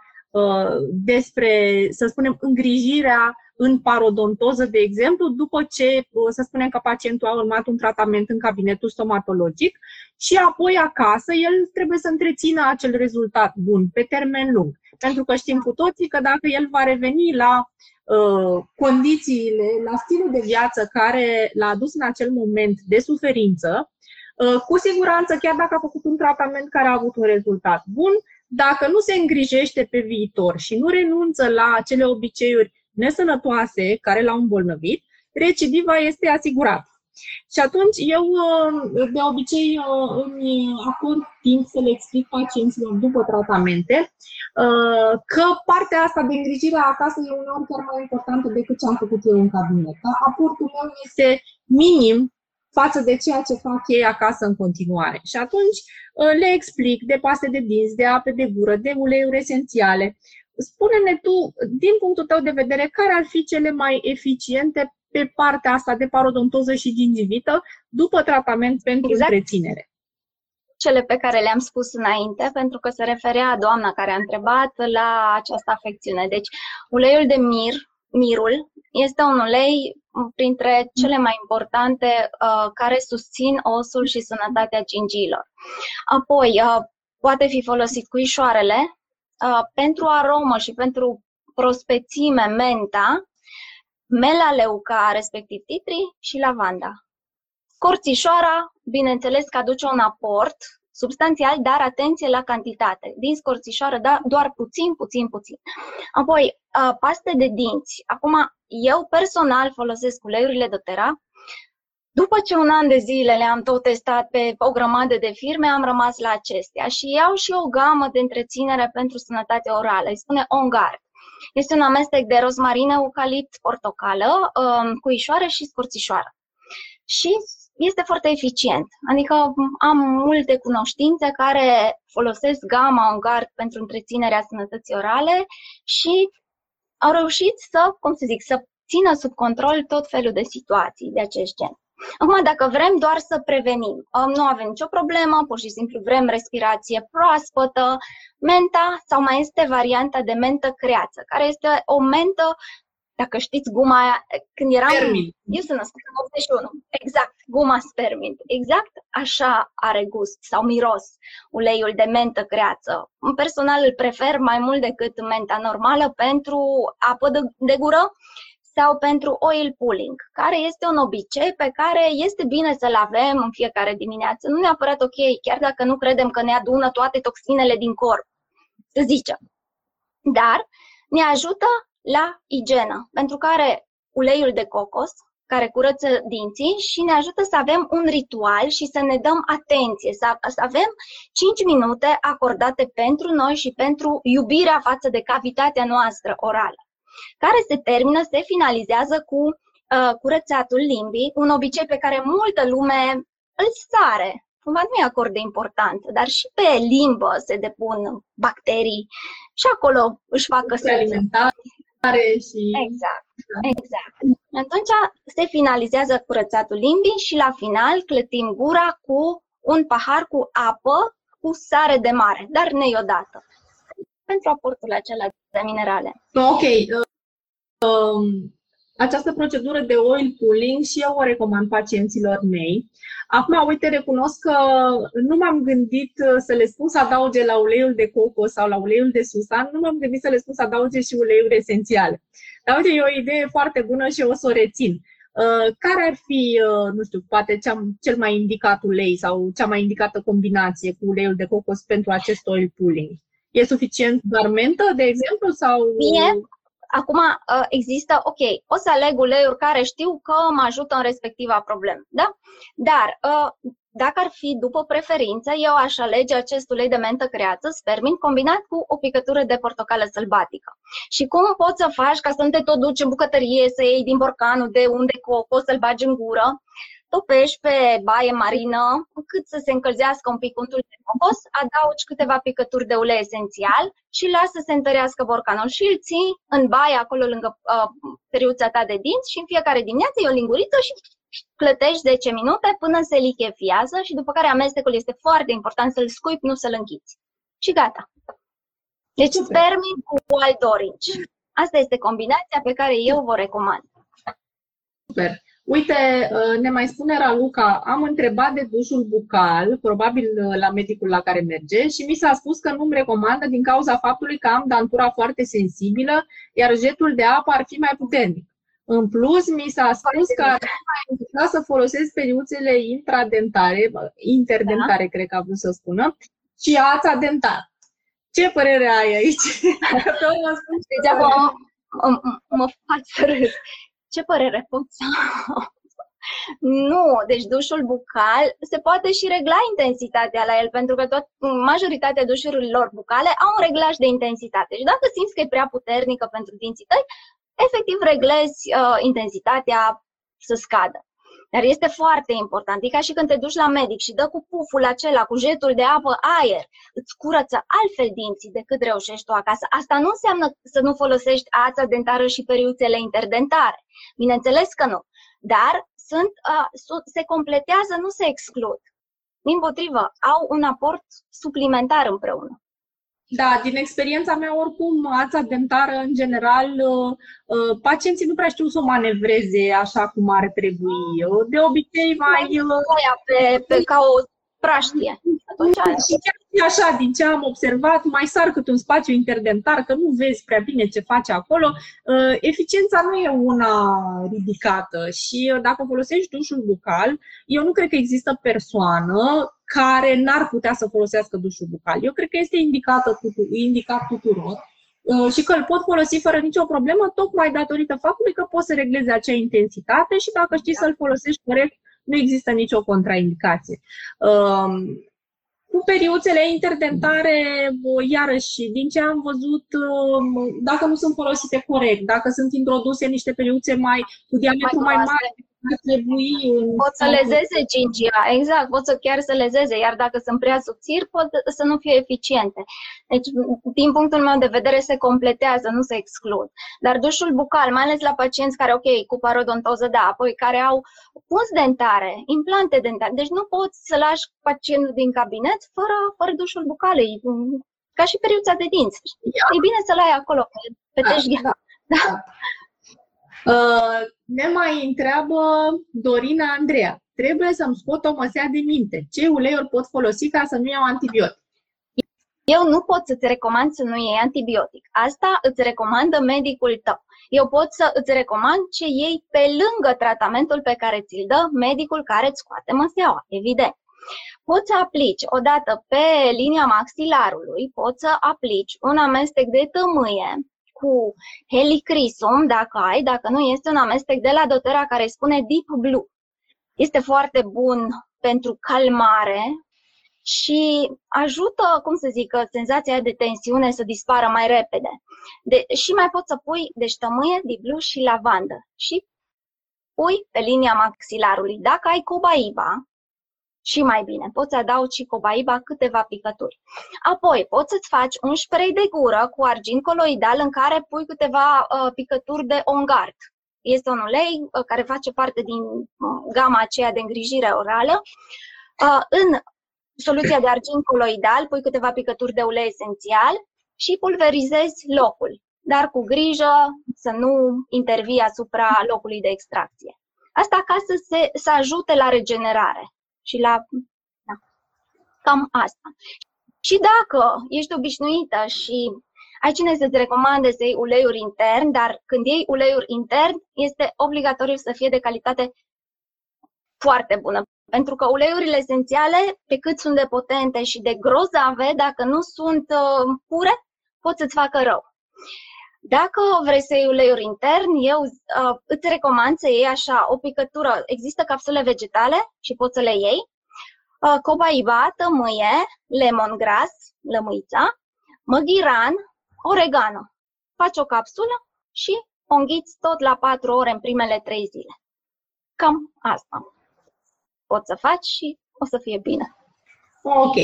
despre, să spunem, îngrijirea în parodontoză, de exemplu, după ce, să spunem că pacientul a urmat un tratament în cabinetul stomatologic și apoi acasă el trebuie să întrețină acel rezultat bun pe termen lung. Pentru că știm cu toții că dacă el va reveni la uh, condițiile, la stilul de viață care l-a adus în acel moment de suferință, uh, cu siguranță, chiar dacă a făcut un tratament care a avut un rezultat bun, dacă nu se îngrijește pe viitor și nu renunță la acele obiceiuri nesănătoase care l-au îmbolnăvit, recidiva este asigurată. Și atunci eu uh, de obicei uh, îmi acord timp să le explic pacienților după tratamente uh, că partea asta de îngrijire acasă e uneori chiar mai importantă decât ce am făcut eu în cabinet. Da? Aportul meu este minim față de ceea ce fac ei acasă în continuare. Și atunci le explic de paste de dinți, de ape de gură, de uleiuri esențiale. Spune-ne tu, din punctul tău de vedere, care ar fi cele mai eficiente pe partea asta de parodontoză și gingivită după tratament pentru exact. întreținere. Cele pe care le-am spus înainte, pentru că se referea doamna care a întrebat la această afecțiune. Deci, uleiul de mir, mirul, este un ulei printre cele mai importante uh, care susțin osul și sănătatea gingiilor. Apoi, uh, poate fi folosit cu ișoarele. Uh, pentru aromă și pentru prospețime, menta melaleuca, respectiv titri, și lavanda. Scorțișoara, bineînțeles că aduce un aport substanțial, dar atenție la cantitate. Din scorțișoară, da, doar puțin, puțin, puțin. Apoi, paste de dinți. Acum, eu personal folosesc uleiurile de Tera. După ce un an de zile le-am tot testat pe o grămadă de firme, am rămas la acestea și iau și o gamă de întreținere pentru sănătate orală. Îi spune On Guard. Este un amestec de rozmarină, eucalipt, portocală, um, cuișoară și scurțișoară. Și este foarte eficient. Adică am multe cunoștințe care folosesc gama gard pentru întreținerea sănătății orale și au reușit să, cum să zic, să țină sub control tot felul de situații de acest gen. Acum, dacă vrem doar să prevenim, nu avem nicio problemă, pur și simplu vrem respirație proaspătă, menta sau mai este varianta de mentă creață, care este o mentă dacă știți guma aia, când eram... Spermint. Eu sunt născută în 81. Exact, guma spermint. Exact așa are gust sau miros uleiul de mentă creață. Personal îl prefer mai mult decât menta normală pentru apă de, de gură sau pentru oil pulling, care este un obicei pe care este bine să-l avem în fiecare dimineață. Nu neapărat ok, chiar dacă nu credem că ne adună toate toxinele din corp, să zicem. Dar ne ajută la igienă, pentru care uleiul de cocos, care curăță dinții și ne ajută să avem un ritual și să ne dăm atenție, să, să avem 5 minute acordate pentru noi și pentru iubirea față de cavitatea noastră orală, care se termină, se finalizează cu uh, curățatul limbii, un obicei pe care multă lume îl sare, cumva nu e acord de important, dar și pe limbă se depun bacterii și acolo își fac căsuțe și... Exact, exact. Atunci se finalizează curățatul limbii și la final clătim gura cu un pahar cu apă cu sare de mare, dar neodată, pentru aportul acela de minerale. Ok. Uh, um, această procedură de oil pulling și eu o recomand pacienților mei. Acum, uite, recunosc că nu m-am gândit uh, să le spun să adauge la uleiul de coco sau la uleiul de susan, nu m-am gândit să le spun să adauge și uleiuri esențiale. Dar uite, e o idee foarte bună și o să o rețin. Uh, care ar fi, uh, nu știu, poate cea, cel mai indicat ulei sau cea mai indicată combinație cu uleiul de cocos pentru acest oil pulling? E suficient doar mentă, de exemplu? Sau... Mie, Acum uh, există, ok, o să aleg uleiuri care știu că mă ajută în respectiva problemă, da? Dar uh, dacă ar fi după preferință, eu aș alege acest ulei de mentă creată, spermin, combinat cu o picătură de portocală sălbatică. Și cum poți să faci ca să nu te tot duci în bucătărie, să iei din borcanul de unde coco, să-l bagi în gură? Topești pe baie marină cât să se încălzească un pic untul de cocos, adaugi câteva picături de ulei esențial și lasă să se întărească borcanul și îl ții în baie acolo lângă uh, periuța ta de dinți și în fiecare dimineață e o linguriță și clătești 10 minute până se lichefiază și după care amestecul este foarte important să-l scuipi, nu să-l închiți. Și gata. Deci spermin cu wild orange. Asta este combinația pe care eu vă recomand. Super. Uite, uh, ne mai spune Raluca, am întrebat de dușul bucal, probabil uh, la medicul la care merge, și mi s-a spus că nu-mi recomandă din cauza faptului că am dantura foarte sensibilă, iar jetul de apă ar fi mai puternic. În plus, mi s-a spus că ar fi mai să folosesc periuțele intradentare, interdentare, da. cred că a vrut să spună, și ața dentară. Ce părere ai aici? deci acum mă, mă fac să râd ce părere pot să Nu, deci dușul bucal se poate și regla intensitatea la el, pentru că tot, majoritatea dușurilor bucale au un reglaj de intensitate. Și dacă simți că e prea puternică pentru dinții tăi, efectiv reglezi uh, intensitatea să scadă. Dar este foarte important. E ca și când te duci la medic și dă cu puful acela, cu jetul de apă, aer, îți curăță altfel dinții decât reușești tu acasă. Asta nu înseamnă să nu folosești ața dentară și periuțele interdentare. Bineînțeles că nu. Dar sunt, uh, se completează, nu se exclud. Din potrivă, au un aport suplimentar împreună. Da, din experiența mea, oricum, ața dentară, în general, uh, uh, pacienții nu prea știu să o manevreze așa cum ar trebui. De obicei, mai... Pe, pe, ca o praștie. Atunci, și chiar așa, din ce am observat, mai sar cât un spațiu interdentar, că nu vezi prea bine ce face acolo. Uh, eficiența nu e una ridicată și dacă folosești dușul bucal, eu nu cred că există persoană care n-ar putea să folosească dușul bucal. Eu cred că este indicată, indicat tuturor uh, și că îl pot folosi fără nicio problemă, tocmai datorită faptului că poți să reglezi acea intensitate și dacă știi să-l folosești corect, nu există nicio contraindicație. Um, cu periuțele interdentare, iarăși, din ce am văzut, um, dacă nu sunt folosite corect, dacă sunt introduse niște periuțe mai cu diametru mai, mai mare, ar trebui... Pot să lezeze 5G, exact, pot să chiar să lezeze, iar dacă sunt prea subțiri, pot să nu fie eficiente. Deci, din punctul meu de vedere, se completează, nu se exclud. Dar dușul bucal, mai ales la pacienți care, ok, cu parodontoză, da, apoi care au pus dentare, implante dentare, deci nu poți să lași pacientul din cabinet fără, fără dușul bucal, e ca și periuța de dinți. E bine să-l ai acolo, pe da, da. da. Uh, ne mai întreabă Dorina Andreea. Trebuie să-mi scot o măsea de minte. Ce uleiuri pot folosi ca să nu iau antibiotic? Eu nu pot să-ți recomand să nu iei antibiotic. Asta îți recomandă medicul tău. Eu pot să îți recomand ce iei pe lângă tratamentul pe care ți-l dă medicul care îți scoate măseaua, evident. Poți să aplici odată pe linia maxilarului, poți să aplici un amestec de tămâie cu helicrisum, dacă ai, dacă nu, este un amestec de la Dotera care spune Deep Blue. Este foarte bun pentru calmare și ajută, cum să zic, senzația de tensiune să dispară mai repede. De, și mai poți să pui deci tămâie, Deep Blue și lavandă. Și pui pe linia maxilarului. Dacă ai cobaiba, și mai bine. Poți adaugi și cobaiba câteva picături. Apoi, poți să-ți faci un spray de gură cu argint coloidal în care pui câteva uh, picături de ongard. Este un ulei uh, care face parte din uh, gama aceea de îngrijire orală. Uh, în soluția de argint coloidal pui câteva picături de ulei esențial și pulverizezi locul, dar cu grijă să nu intervii asupra locului de extracție. Asta ca să, se, să ajute la regenerare și la... Da. Cam asta. Și dacă ești obișnuită și ai cine să-ți recomande să iei uleiuri intern, dar când iei uleiuri intern, este obligatoriu să fie de calitate foarte bună. Pentru că uleiurile esențiale, pe cât sunt de potente și de grozave, dacă nu sunt uh, pure, pot să-ți facă rău. Dacă vrei să iei uleiuri intern, eu uh, îți recomand să iei așa o picătură. Există capsule vegetale și poți să le iei. Uh, cobaiba, tămâie, lemongrass, lămâița, măghiran, oregano. Faci o capsulă și o înghiți tot la 4 ore în primele 3 zile. Cam asta. Poți să faci și o să fie bine. Ok.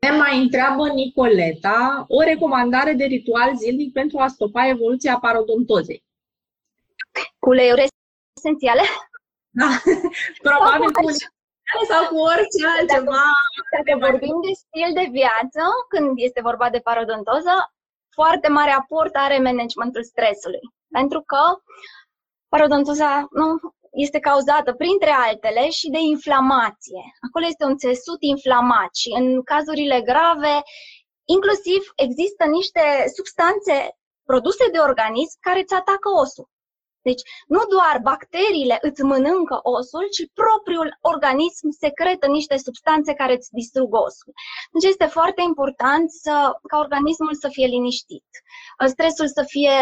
Ne mai întreabă Nicoleta o recomandare de ritual zilnic pentru a stopa evoluția parodontozei. Cu uleiuri esențiale? Da, probabil cu sau cu orice altceva. Dacă, dacă vorbim de stil de viață, când este vorba de parodontoză, foarte mare aport are managementul stresului. Pentru că parodontoza nu, este cauzată, printre altele, și de inflamație. Acolo este un țesut inflamat și în cazurile grave, inclusiv există niște substanțe produse de organism care îți atacă osul. Deci, nu doar bacteriile îți mănâncă osul, ci propriul organism secretă niște substanțe care îți distrug osul. Deci este foarte important să, ca organismul să fie liniștit, stresul să fie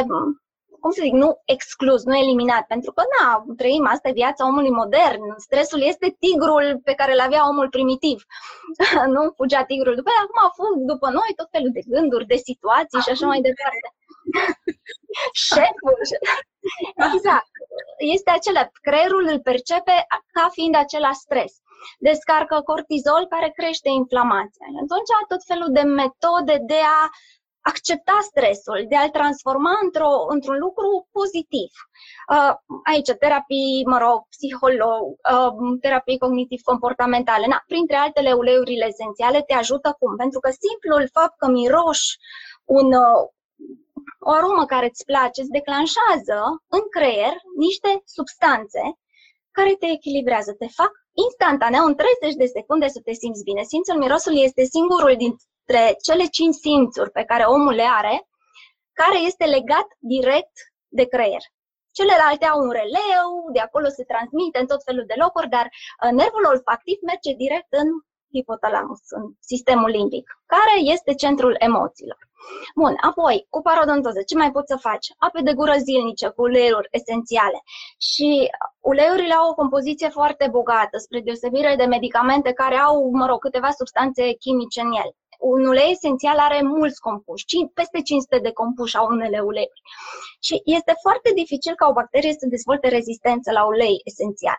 cum să zic, nu exclus, nu eliminat, pentru că, na, trăim, asta e viața omului modern. Stresul este tigrul pe care îl avea omul primitiv. nu fugea tigrul după el, acum fug după noi tot felul de gânduri, de situații și așa mai departe. Șeful. exact. Este acela, creierul îl percepe ca fiind acela stres. Descarcă cortizol care crește inflamația. Atunci tot felul de metode de a accepta stresul, de a-l transforma într-o, într-un lucru pozitiv. Uh, aici, terapii, mă rog, psiholog, uh, terapii cognitiv-comportamentale, na, printre altele, uleiurile esențiale te ajută cum? Pentru că simplul fapt că miroși un, uh, o aromă care îți place, îți declanșează în creier niște substanțe care te echilibrează, te fac instantaneu, în 30 de secunde să te simți bine. Simțul mirosului este singurul din dintre cele cinci simțuri pe care omul le are, care este legat direct de creier. Celelalte au un releu, de acolo se transmite în tot felul de locuri, dar uh, nervul olfactiv merge direct în hipotalamus, în sistemul limbic, care este centrul emoțiilor. Bun, apoi, cu parodontoză, ce mai poți să faci? Ape de gură zilnice cu uleiuri esențiale. Și uleiurile au o compoziție foarte bogată, spre deosebire de medicamente care au, mă rog, câteva substanțe chimice în el. Un ulei esențial are mulți compuși, peste 500 de compuși au unele uleiuri. Și este foarte dificil ca o bacterie să dezvolte rezistență la ulei esențial.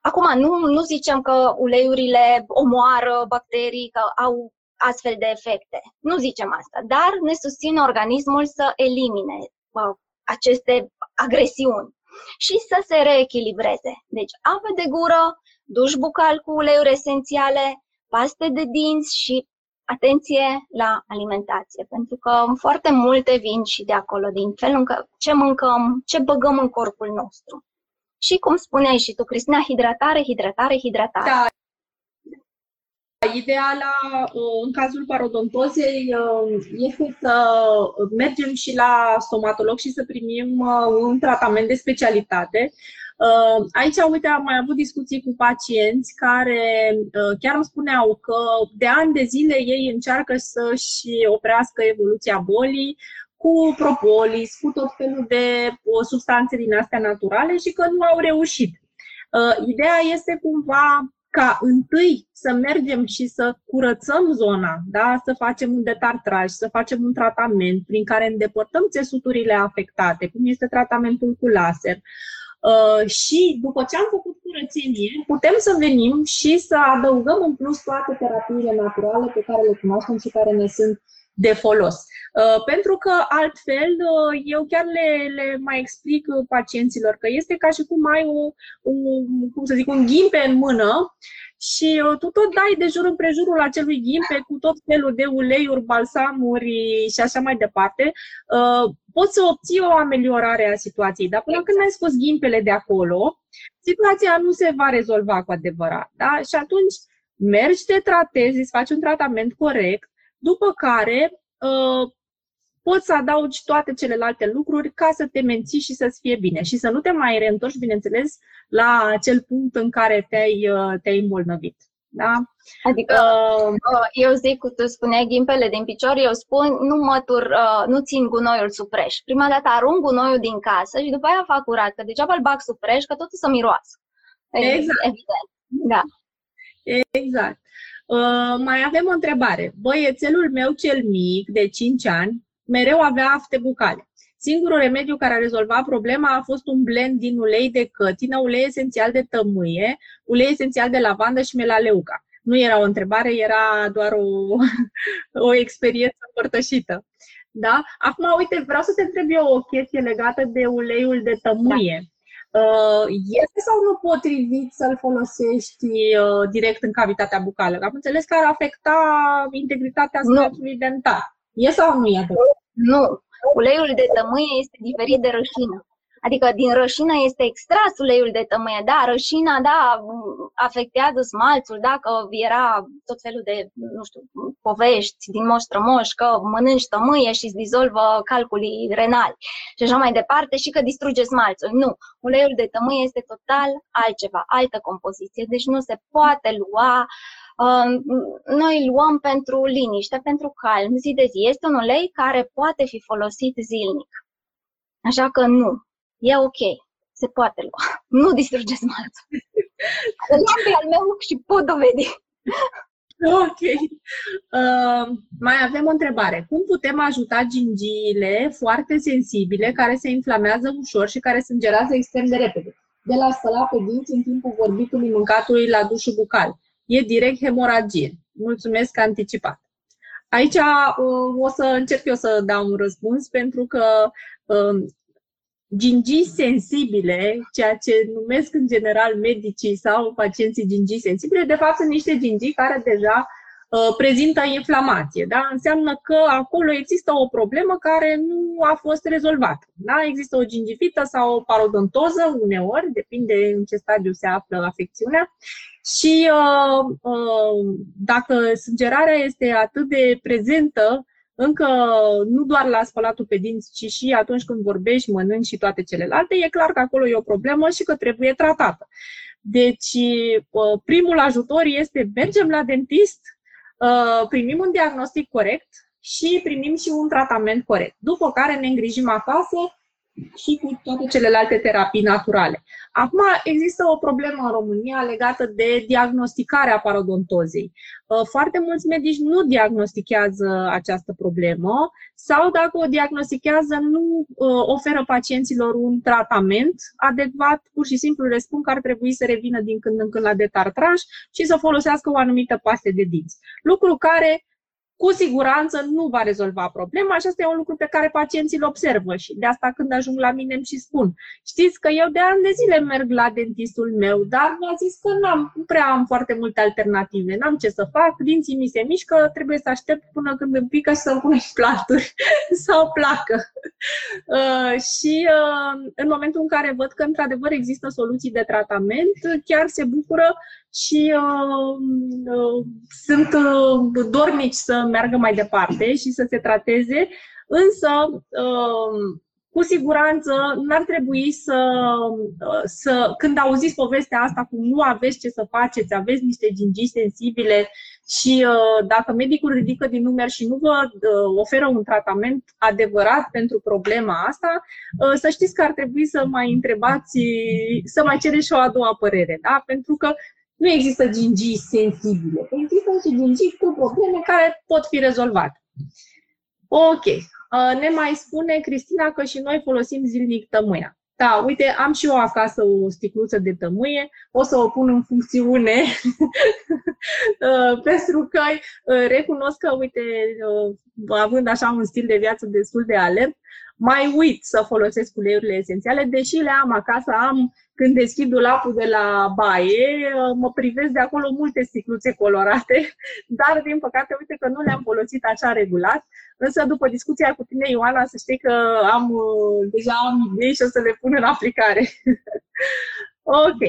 Acum, nu, nu zicem că uleiurile omoară bacterii, că au astfel de efecte. Nu zicem asta, dar ne susține organismul să elimine uh, aceste agresiuni și să se reechilibreze. Deci, apă de gură, duș bucal cu uleiuri esențiale, paste de dinți și atenție la alimentație, pentru că foarte multe vin și de acolo, din felul în care ce mâncăm, ce băgăm în corpul nostru. Și cum spuneai și tu, Cristina, hidratare, hidratare, hidratare. Da. Ideea la, uh, în cazul parodontozei uh, este să mergem și la stomatolog și să primim uh, un tratament de specialitate. Aici, uite, am mai avut discuții cu pacienți care chiar îmi spuneau că de ani de zile ei încearcă să-și oprească evoluția bolii, cu propolis, cu tot felul de substanțe din astea naturale și că nu au reușit. Ideea este cumva ca întâi să mergem și să curățăm zona, da? să facem un detartraj, să facem un tratament prin care îndepărtăm țesuturile afectate, cum este tratamentul cu laser. Uh, și după ce am făcut curățenie, putem să venim și să adăugăm în plus toate terapiile naturale pe care le cunoaștem și care ne sunt de folos. Uh, pentru că altfel uh, eu chiar le, le mai explic pacienților că este ca și cum ai o, un, cum să zic, un ghimpe în mână și uh, tu tot dai de jur împrejurul acelui ghimpe cu tot felul de uleiuri, balsamuri și așa mai departe, poți să obții o ameliorare a situației. Dar până când ai scos ghimpele de acolo, situația nu se va rezolva cu adevărat. Da? Și atunci mergi, te tratezi, îți faci un tratament corect, după care uh, poți să adaugi toate celelalte lucruri ca să te menții și să-ți fie bine și să nu te mai reîntorci, bineînțeles, la acel punct în care te-ai, uh, te-ai îmbolnăvit. Da? Adică uh, uh, eu zic, tu spuneai ghimpele din picior, eu spun nu mă tur, uh, nu țin gunoiul sub preș. Prima dată arunc gunoiul din casă și după aia fac curat, că degeaba îl bag sub preș, că totul să miroasă. Exact. Evident. Da. Exact. Uh, mai avem o întrebare. Băiețelul meu cel mic, de 5 ani, mereu avea afte bucale. Singurul remediu care a rezolvat problema a fost un blend din ulei de cătină, ulei esențial de tămâie, ulei esențial de lavandă și melaleuca. Nu era o întrebare, era doar o, o experiență împărtășită. Da? Acum, uite, vreau să te întreb eu o chestie legată de uleiul de tămâie. Da. Uh, este sau nu potrivit să-l folosești uh, direct în cavitatea bucală? Am înțeles că ar afecta integritatea spațiului dentar. E sau nu e Nu. Uleiul de tămâie este diferit de rășină. Adică din rășină este extras uleiul de tămâie. Da, rășina, da, afectează smalțul, dacă era tot felul de, nu știu, povești din moș strămoș, că mănânci tămâie și îți dizolvă calculii renali și așa mai departe și că distruge smalțul. Nu, uleiul de tămâie este total altceva, altă compoziție, deci nu se poate lua uh, noi luăm pentru liniște, pentru calm, zi de zi. Este un ulei care poate fi folosit zilnic. Așa că nu, e ok, se poate lua. Nu distruge smalțul. Îl pe al meu și pot dovedi. Ok. Uh, mai avem o întrebare. Cum putem ajuta gingiile foarte sensibile care se inflamează ușor și care sângerează extrem de repede? De la spăla pe dinți în timpul vorbitului mâncatului la dușul bucal. E direct hemoragie. Mulțumesc anticipat. Aici uh, o să încerc eu să dau un răspuns pentru că uh, gingii sensibile, ceea ce numesc în general medicii sau pacienții gingii sensibile, de fapt sunt niște gingii care deja uh, prezintă inflamație. Da? Înseamnă că acolo există o problemă care nu a fost rezolvată. Da? Există o gingivită sau o parodontoză uneori, depinde în ce stadiu se află afecțiunea. Și uh, uh, dacă sângerarea este atât de prezentă încă nu doar la spălatul pe dinți, ci și atunci când vorbești, mănânci și toate celelalte, e clar că acolo e o problemă și că trebuie tratată. Deci, uh, primul ajutor este mergem la dentist, uh, primim un diagnostic corect și primim și un tratament corect. După care ne îngrijim acasă și cu toate celelalte terapii naturale. Acum există o problemă în România legată de diagnosticarea parodontozei. Uh, foarte mulți medici nu diagnostichează această problemă sau dacă o diagnostichează nu uh, oferă pacienților un tratament adecvat, pur și simplu le spun că ar trebui să revină din când în când la detartraj și să folosească o anumită paste de dinți. Lucru care cu siguranță nu va rezolva problema și asta e un lucru pe care pacienții îl observă și de asta când ajung la mine îmi și spun știți că eu de ani de zile merg la dentistul meu, dar mi-a zis că n-am, nu prea am foarte multe alternative, n-am ce să fac, dinții mi se mișcă, trebuie să aștept până când îmi pică și să-mi pun platuri sau placă. Uh, și uh, în momentul în care văd că într-adevăr există soluții de tratament, chiar se bucură și uh, uh, sunt uh, dornici să meargă mai departe și să se trateze, însă uh, cu siguranță n-ar trebui să, uh, să, când auziți povestea asta cum nu aveți ce să faceți, aveți niște gingii sensibile și uh, dacă medicul ridică din numeri și nu vă uh, oferă un tratament adevărat pentru problema asta, să știți că ar trebui să mai întrebați, să mai cereți și o a doua părere, da? pentru că nu există gingii sensibile. Există și gingii cu probleme care pot fi rezolvate. Ok. Uh, ne mai spune Cristina că și noi folosim zilnic tămâia. Da, uite, am și eu acasă o sticluță de tămâie, o să o pun în funcțiune uh, pentru că uh, recunosc că, uite, având așa un stil de viață destul de alert, mai uit să folosesc uleiurile esențiale, deși le am acasă, am când deschid dulapul de la baie, mă privesc de acolo multe sticluțe colorate, dar din păcate uite că nu le-am folosit așa regulat. Însă după discuția cu tine, Ioana, să știi că am deja am idei și o să le pun în aplicare. ok.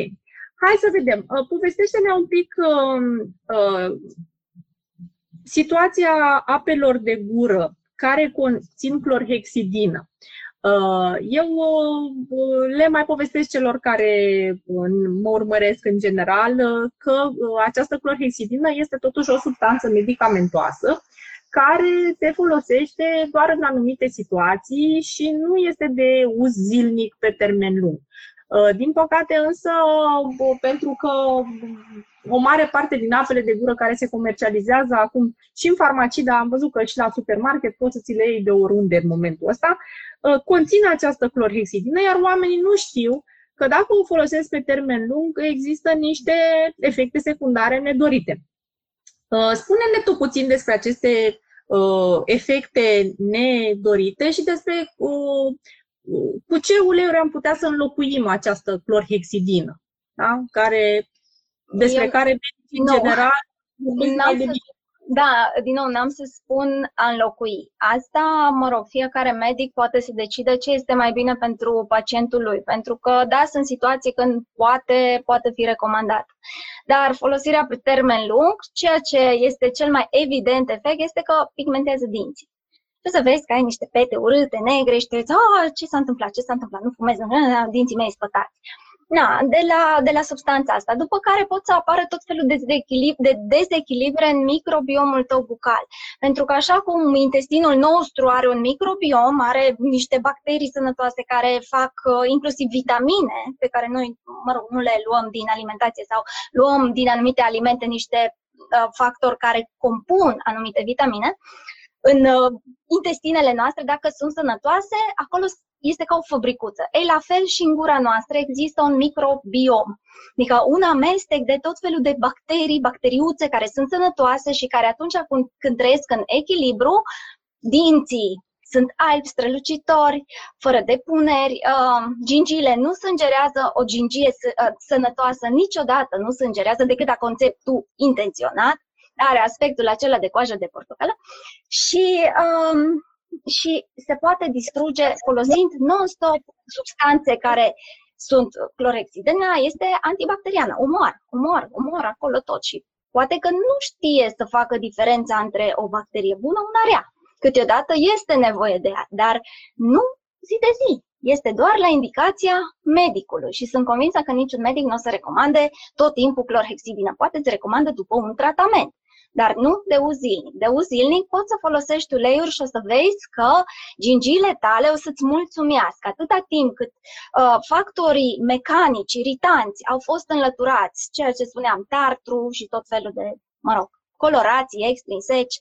Hai să vedem. Uh, povestește-ne un pic uh, uh, situația apelor de gură care conțin clorhexidină. Uh, eu uh, le mai povestesc celor care mă urmăresc în general uh, că această clorhexidină este totuși o substanță medicamentoasă care se folosește doar în anumite situații și nu este de uz zilnic pe termen lung. Din păcate însă, pentru că o mare parte din apele de gură care se comercializează acum și în farmacii, dar am văzut că și la supermarket poți să ți le iei de oriunde în momentul ăsta, uh, conține această clorhexidină, iar oamenii nu știu că dacă o folosesc pe termen lung, există niște efecte secundare nedorite. Uh, spune-ne tu puțin despre aceste uh, efecte nedorite și despre cu ce uleiuri am putea să înlocuim această clorhexidină, da? care despre Eu, care în general n-am să, da, din nou, n-am să spun a înlocui. Asta, mă rog, fiecare medic poate să decide ce este mai bine pentru pacientul lui, pentru că, da, sunt situații când poate, poate fi recomandat. Dar folosirea pe termen lung, ceea ce este cel mai evident efect este că pigmentează dinții. Tu să vezi că ai niște pete urâte, negre și te uiți, oh, ce s-a întâmplat, ce s-a întâmplat, nu fumez, dinții mei spătați. Na, de la, de la substanța asta, după care pot să apară tot felul de, de dezechilibre în microbiomul tău bucal. Pentru că așa cum intestinul nostru are un microbiom, are niște bacterii sănătoase care fac uh, inclusiv vitamine, pe care noi, mă rog, nu le luăm din alimentație sau luăm din anumite alimente niște uh, factori care compun anumite vitamine, în uh, intestinele noastre, dacă sunt sănătoase, acolo este ca o fabricuță. Ei, la fel și în gura noastră există un microbiom, adică un amestec de tot felul de bacterii, bacteriuțe care sunt sănătoase și care atunci când trăiesc în echilibru, dinții sunt albi, strălucitori, fără depuneri, uh, gingiile nu sângerează, o gingie uh, sănătoasă niciodată nu sângerează decât dacă conceptul intenționat, are aspectul acela de coajă de portocală și um, și se poate distruge folosind non-stop substanțe care sunt clorexidena, este antibacteriană, umor, umor, umor acolo tot și poate că nu știe să facă diferența între o bacterie bună, una rea. Câteodată este nevoie de ea, dar nu zi de zi. Este doar la indicația medicului și sunt convinsă că niciun medic nu o să recomande tot timpul clorhexidină. Poate îți recomandă după un tratament. Dar nu de uz zilnic. De uz zilnic poți să folosești uleiuri și o să vezi că gingiile tale o să-ți mulțumească. Atâta timp cât uh, factorii mecanici, iritanți, au fost înlăturați, ceea ce spuneam, tartru și tot felul de, mă rog, colorații extrinseci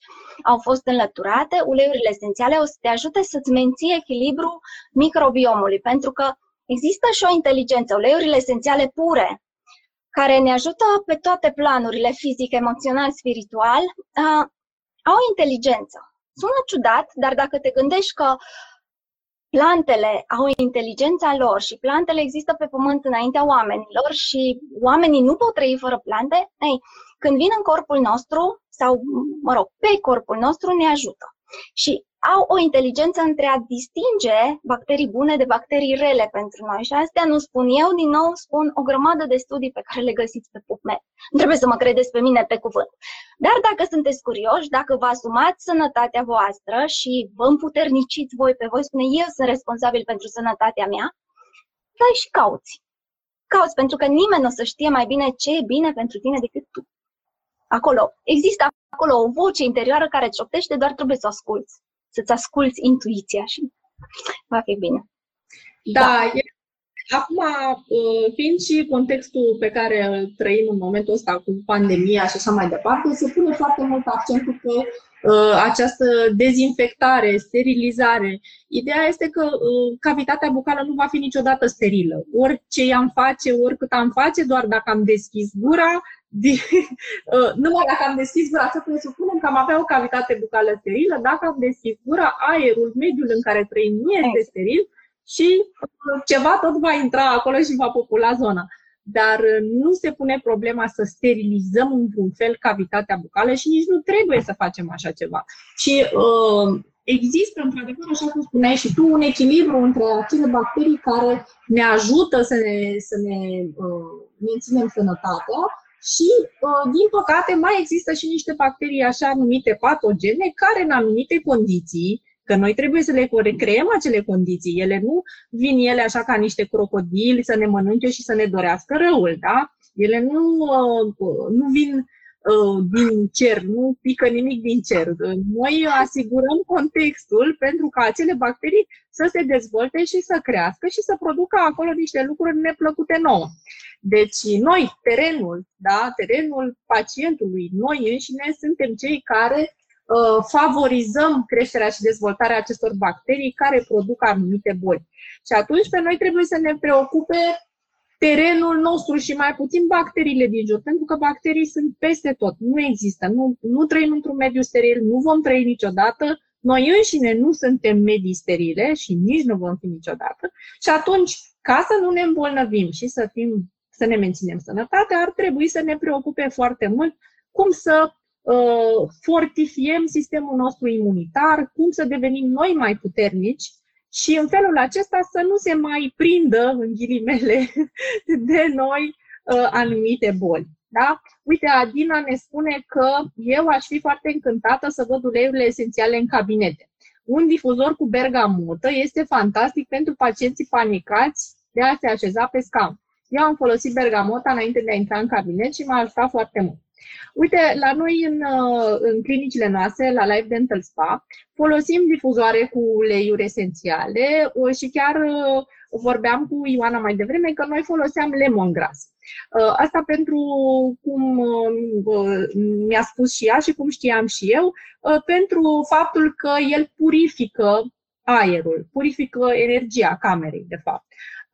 au fost înlăturate, uleiurile esențiale o să te ajute să-ți menții echilibru microbiomului, pentru că există și o inteligență. Uleiurile esențiale pure care ne ajută pe toate planurile, fizic, emoțional, spiritual, uh, au inteligență. Sună ciudat, dar dacă te gândești că plantele au inteligența lor și plantele există pe pământ înaintea oamenilor și oamenii nu pot trăi fără plante, ei, când vin în corpul nostru sau, mă rog, pe corpul nostru ne ajută. Și au o inteligență între a distinge bacterii bune de bacterii rele pentru noi. Și astea nu spun eu, din nou spun o grămadă de studii pe care le găsiți pe PubMed. Nu trebuie să mă credeți pe mine pe cuvânt. Dar dacă sunteți curioși, dacă vă asumați sănătatea voastră și vă împuterniciți voi pe voi, spune eu sunt responsabil pentru sănătatea mea, dai și cauți. Cauți, pentru că nimeni nu o să știe mai bine ce e bine pentru tine decât tu. Acolo, există acolo o voce interioară care îți șoptește, doar trebuie să o asculți să-ți asculți intuiția și va fi bine. Da, da. E, acum, uh, fiind și contextul pe care îl trăim în momentul ăsta cu pandemia și așa mai departe, se pune foarte mult accentul pe uh, această dezinfectare, sterilizare. Ideea este că uh, cavitatea bucală nu va fi niciodată sterilă. Orice i-am face, oricât am face, doar dacă am deschis gura, Uh, numai dacă am deschis gura, să presupunem că am avea o cavitate bucală sterilă, dacă am deschis gura, aerul, mediul în care trăim nu este steril și uh, ceva tot va intra acolo și va popula zona. Dar uh, nu se pune problema să sterilizăm într-un fel cavitatea bucală și nici nu trebuie să facem așa ceva. Și uh, există, într-adevăr, așa cum spuneai și tu, un echilibru între acele bacterii care ne ajută să ne, să ne uh, menținem sănătatea și, uh, din păcate, mai există și niște bacterii așa numite patogene care, în anumite condiții, că noi trebuie să le creăm acele condiții, ele nu vin ele așa ca niște crocodili să ne mănânce și să ne dorească răul, da? Ele nu, uh, nu vin uh, din cer, nu pică nimic din cer. Noi asigurăm contextul pentru ca acele bacterii să se dezvolte și să crească și să producă acolo niște lucruri neplăcute nouă. Deci noi, terenul, da, terenul pacientului, noi înșine suntem cei care uh, favorizăm creșterea și dezvoltarea acestor bacterii care produc anumite boli. Și atunci pe noi trebuie să ne preocupe terenul nostru și mai puțin bacteriile din jur, pentru că bacterii sunt peste tot, nu există, nu, nu trăim într-un mediu steril, nu vom trăi niciodată, noi înșine nu suntem medii sterile și nici nu vom fi niciodată și atunci, ca să nu ne îmbolnăvim și să fim să ne menținem sănătatea, ar trebui să ne preocupe foarte mult cum să uh, fortifiem sistemul nostru imunitar, cum să devenim noi mai puternici și în felul acesta să nu se mai prindă, în ghilimele, de noi uh, anumite boli. Da? Uite, Adina ne spune că eu aș fi foarte încântată să văd uleiurile esențiale în cabinete. Un difuzor cu bergamotă este fantastic pentru pacienții panicați de a se așeza pe scaun. Eu am folosit bergamota înainte de a intra în cabinet și m-a ajutat foarte mult. Uite, la noi în, uh, în clinicile noastre, la Live Dental Spa, folosim difuzoare cu uleiuri esențiale uh, și chiar uh, vorbeam cu Ioana mai devreme că noi foloseam lemongrass. Asta pentru cum mi-a spus și ea și cum știam și eu, pentru faptul că el purifică aerul, purifică energia camerei, de fapt.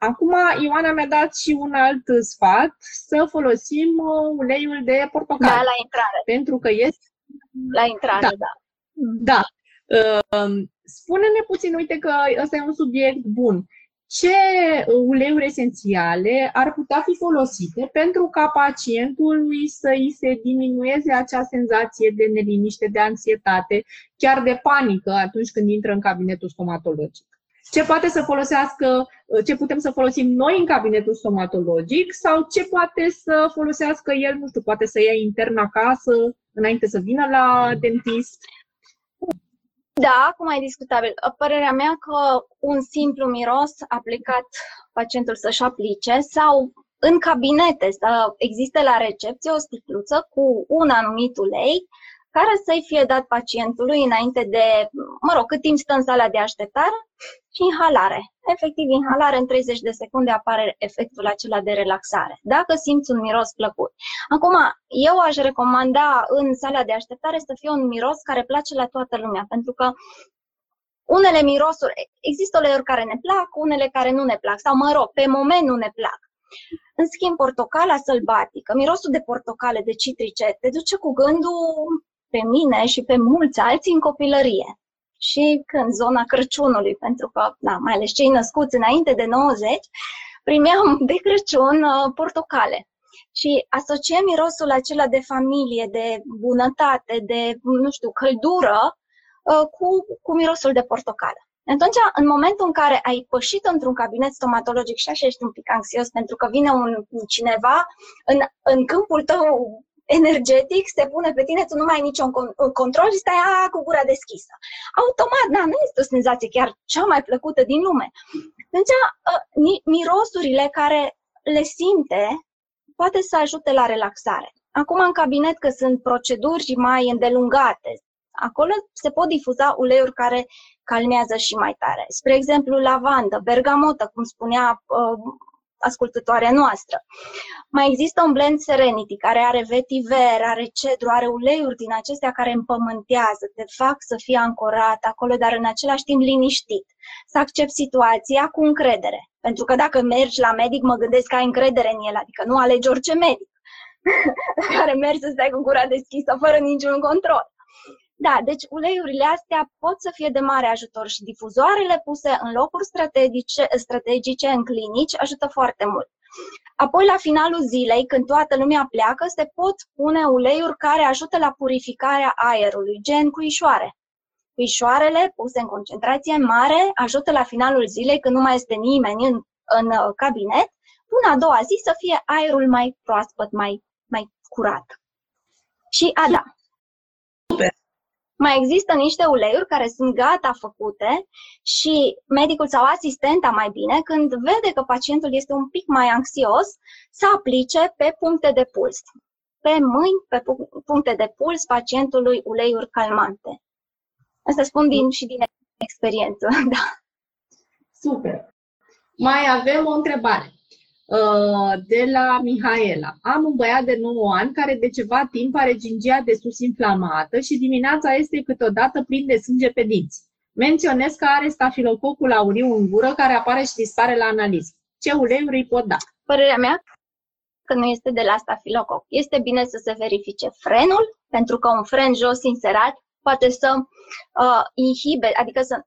Acum, Ioana mi-a dat și un alt sfat, să folosim uh, uleiul de portocale. Da, la intrare. Pentru că este... La intrare, da. Da. da. Uh, spune-ne puțin, uite că ăsta e un subiect bun. Ce uleiuri esențiale ar putea fi folosite pentru ca pacientului să îi se diminueze acea senzație de neliniște, de anxietate, chiar de panică atunci când intră în cabinetul stomatologic? Ce poate să folosească, ce putem să folosim noi în cabinetul stomatologic sau ce poate să folosească el, nu știu, poate să ia intern acasă înainte să vină la dentist. Da, cum ai discutabil. Părerea mea că un simplu miros aplicat pacientul să-și aplice sau în cabinete să existe la recepție o sticluță cu un anumit ulei care să-i fie dat pacientului înainte de, mă rog, cât timp stă în sala de așteptare și inhalare. Efectiv, inhalare în 30 de secunde apare efectul acela de relaxare. Dacă simți un miros plăcut. Acum, eu aș recomanda în sala de așteptare să fie un miros care place la toată lumea, pentru că unele mirosuri, există uleiuri care ne plac, unele care nu ne plac, sau mă rog, pe moment nu ne plac. În schimb, portocala sălbatică, mirosul de portocale, de citrice, te duce cu gândul pe mine și pe mulți alții în copilărie. Și în zona Crăciunului, pentru că, da, mai ales cei născuți înainte de 90, primeam de Crăciun uh, portocale. Și asociem mirosul acela de familie, de bunătate, de, nu știu, căldură uh, cu, cu mirosul de portocală. Atunci, în momentul în care ai pășit într-un cabinet stomatologic și așa ești un pic anxios pentru că vine un cineva în, în câmpul tău energetic, se pune pe tine, tu nu mai ai niciun control și stai a, cu gura deschisă. Automat, da, nu este o senzație chiar cea mai plăcută din lume. Deci, mirosurile care le simte poate să ajute la relaxare. Acum, în cabinet, că sunt proceduri mai îndelungate, acolo se pot difuza uleiuri care calmează și mai tare. Spre exemplu, lavandă, bergamotă, cum spunea uh, ascultătoarea noastră. Mai există un blend Serenity care are vetiver, are cedru, are uleiuri din acestea care împământează, te fac să fii ancorat acolo, dar în același timp liniștit. Să accept situația cu încredere. Pentru că dacă mergi la medic, mă gândesc că ai încredere în el, adică nu alegi orice medic care mergi să stai cu gura deschisă fără niciun control. Da, deci uleiurile astea pot să fie de mare ajutor și difuzoarele puse în locuri strategice, strategice în clinici ajută foarte mult. Apoi, la finalul zilei, când toată lumea pleacă, se pot pune uleiuri care ajută la purificarea aerului, gen cuișoare. Cuișoarele puse în concentrație mare ajută la finalul zilei, când nu mai este nimeni în, în uh, cabinet, până a doua zi să fie aerul mai proaspăt, mai, mai curat. Și a, da, mai există niște uleiuri care sunt gata făcute și medicul sau asistenta mai bine, când vede că pacientul este un pic mai anxios, să aplice pe puncte de puls. Pe mâini, pe puncte de puls pacientului uleiuri calmante. Asta spun din, și din experiență, da. Super. Mai avem o întrebare. Uh, de la Mihaela. Am un băiat de 9 ani care de ceva timp are gingia de sus inflamată și dimineața este câteodată plin de sânge pe dinți. Menționez că are stafilococul auriu în gură care apare și dispare la analiză. Ce uleiuri îi pot da? Părerea mea că nu este de la stafilococ. Este bine să se verifice frenul, pentru că un fren jos inserat poate să uh, inhibe, adică să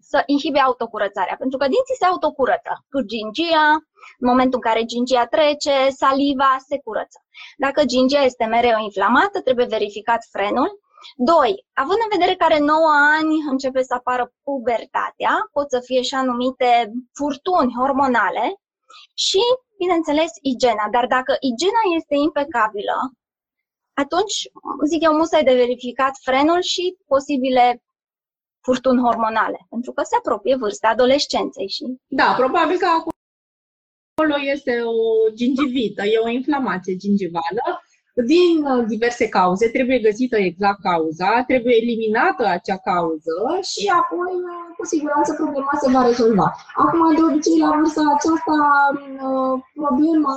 să inhibe autocurățarea, pentru că dinții se autocurăță cu gingia, în momentul în care gingia trece, saliva se curăță. Dacă gingia este mereu inflamată, trebuie verificat frenul. Doi, având în vedere că are 9 ani, începe să apară pubertatea, pot să fie și anumite furtuni hormonale și, bineînțeles, igiena. Dar dacă igiena este impecabilă, atunci, zic eu, musai de verificat frenul și posibile furtuni hormonale, pentru că se apropie vârsta adolescenței și... Da, probabil că acolo este o gingivită, e o inflamație gingivală. Din uh, diverse cauze, trebuie găsită exact cauza, trebuie eliminată acea cauză și apoi, uh, cu siguranță, problema se va rezolva. Acum, de obicei, la vârsta aceasta, uh, problema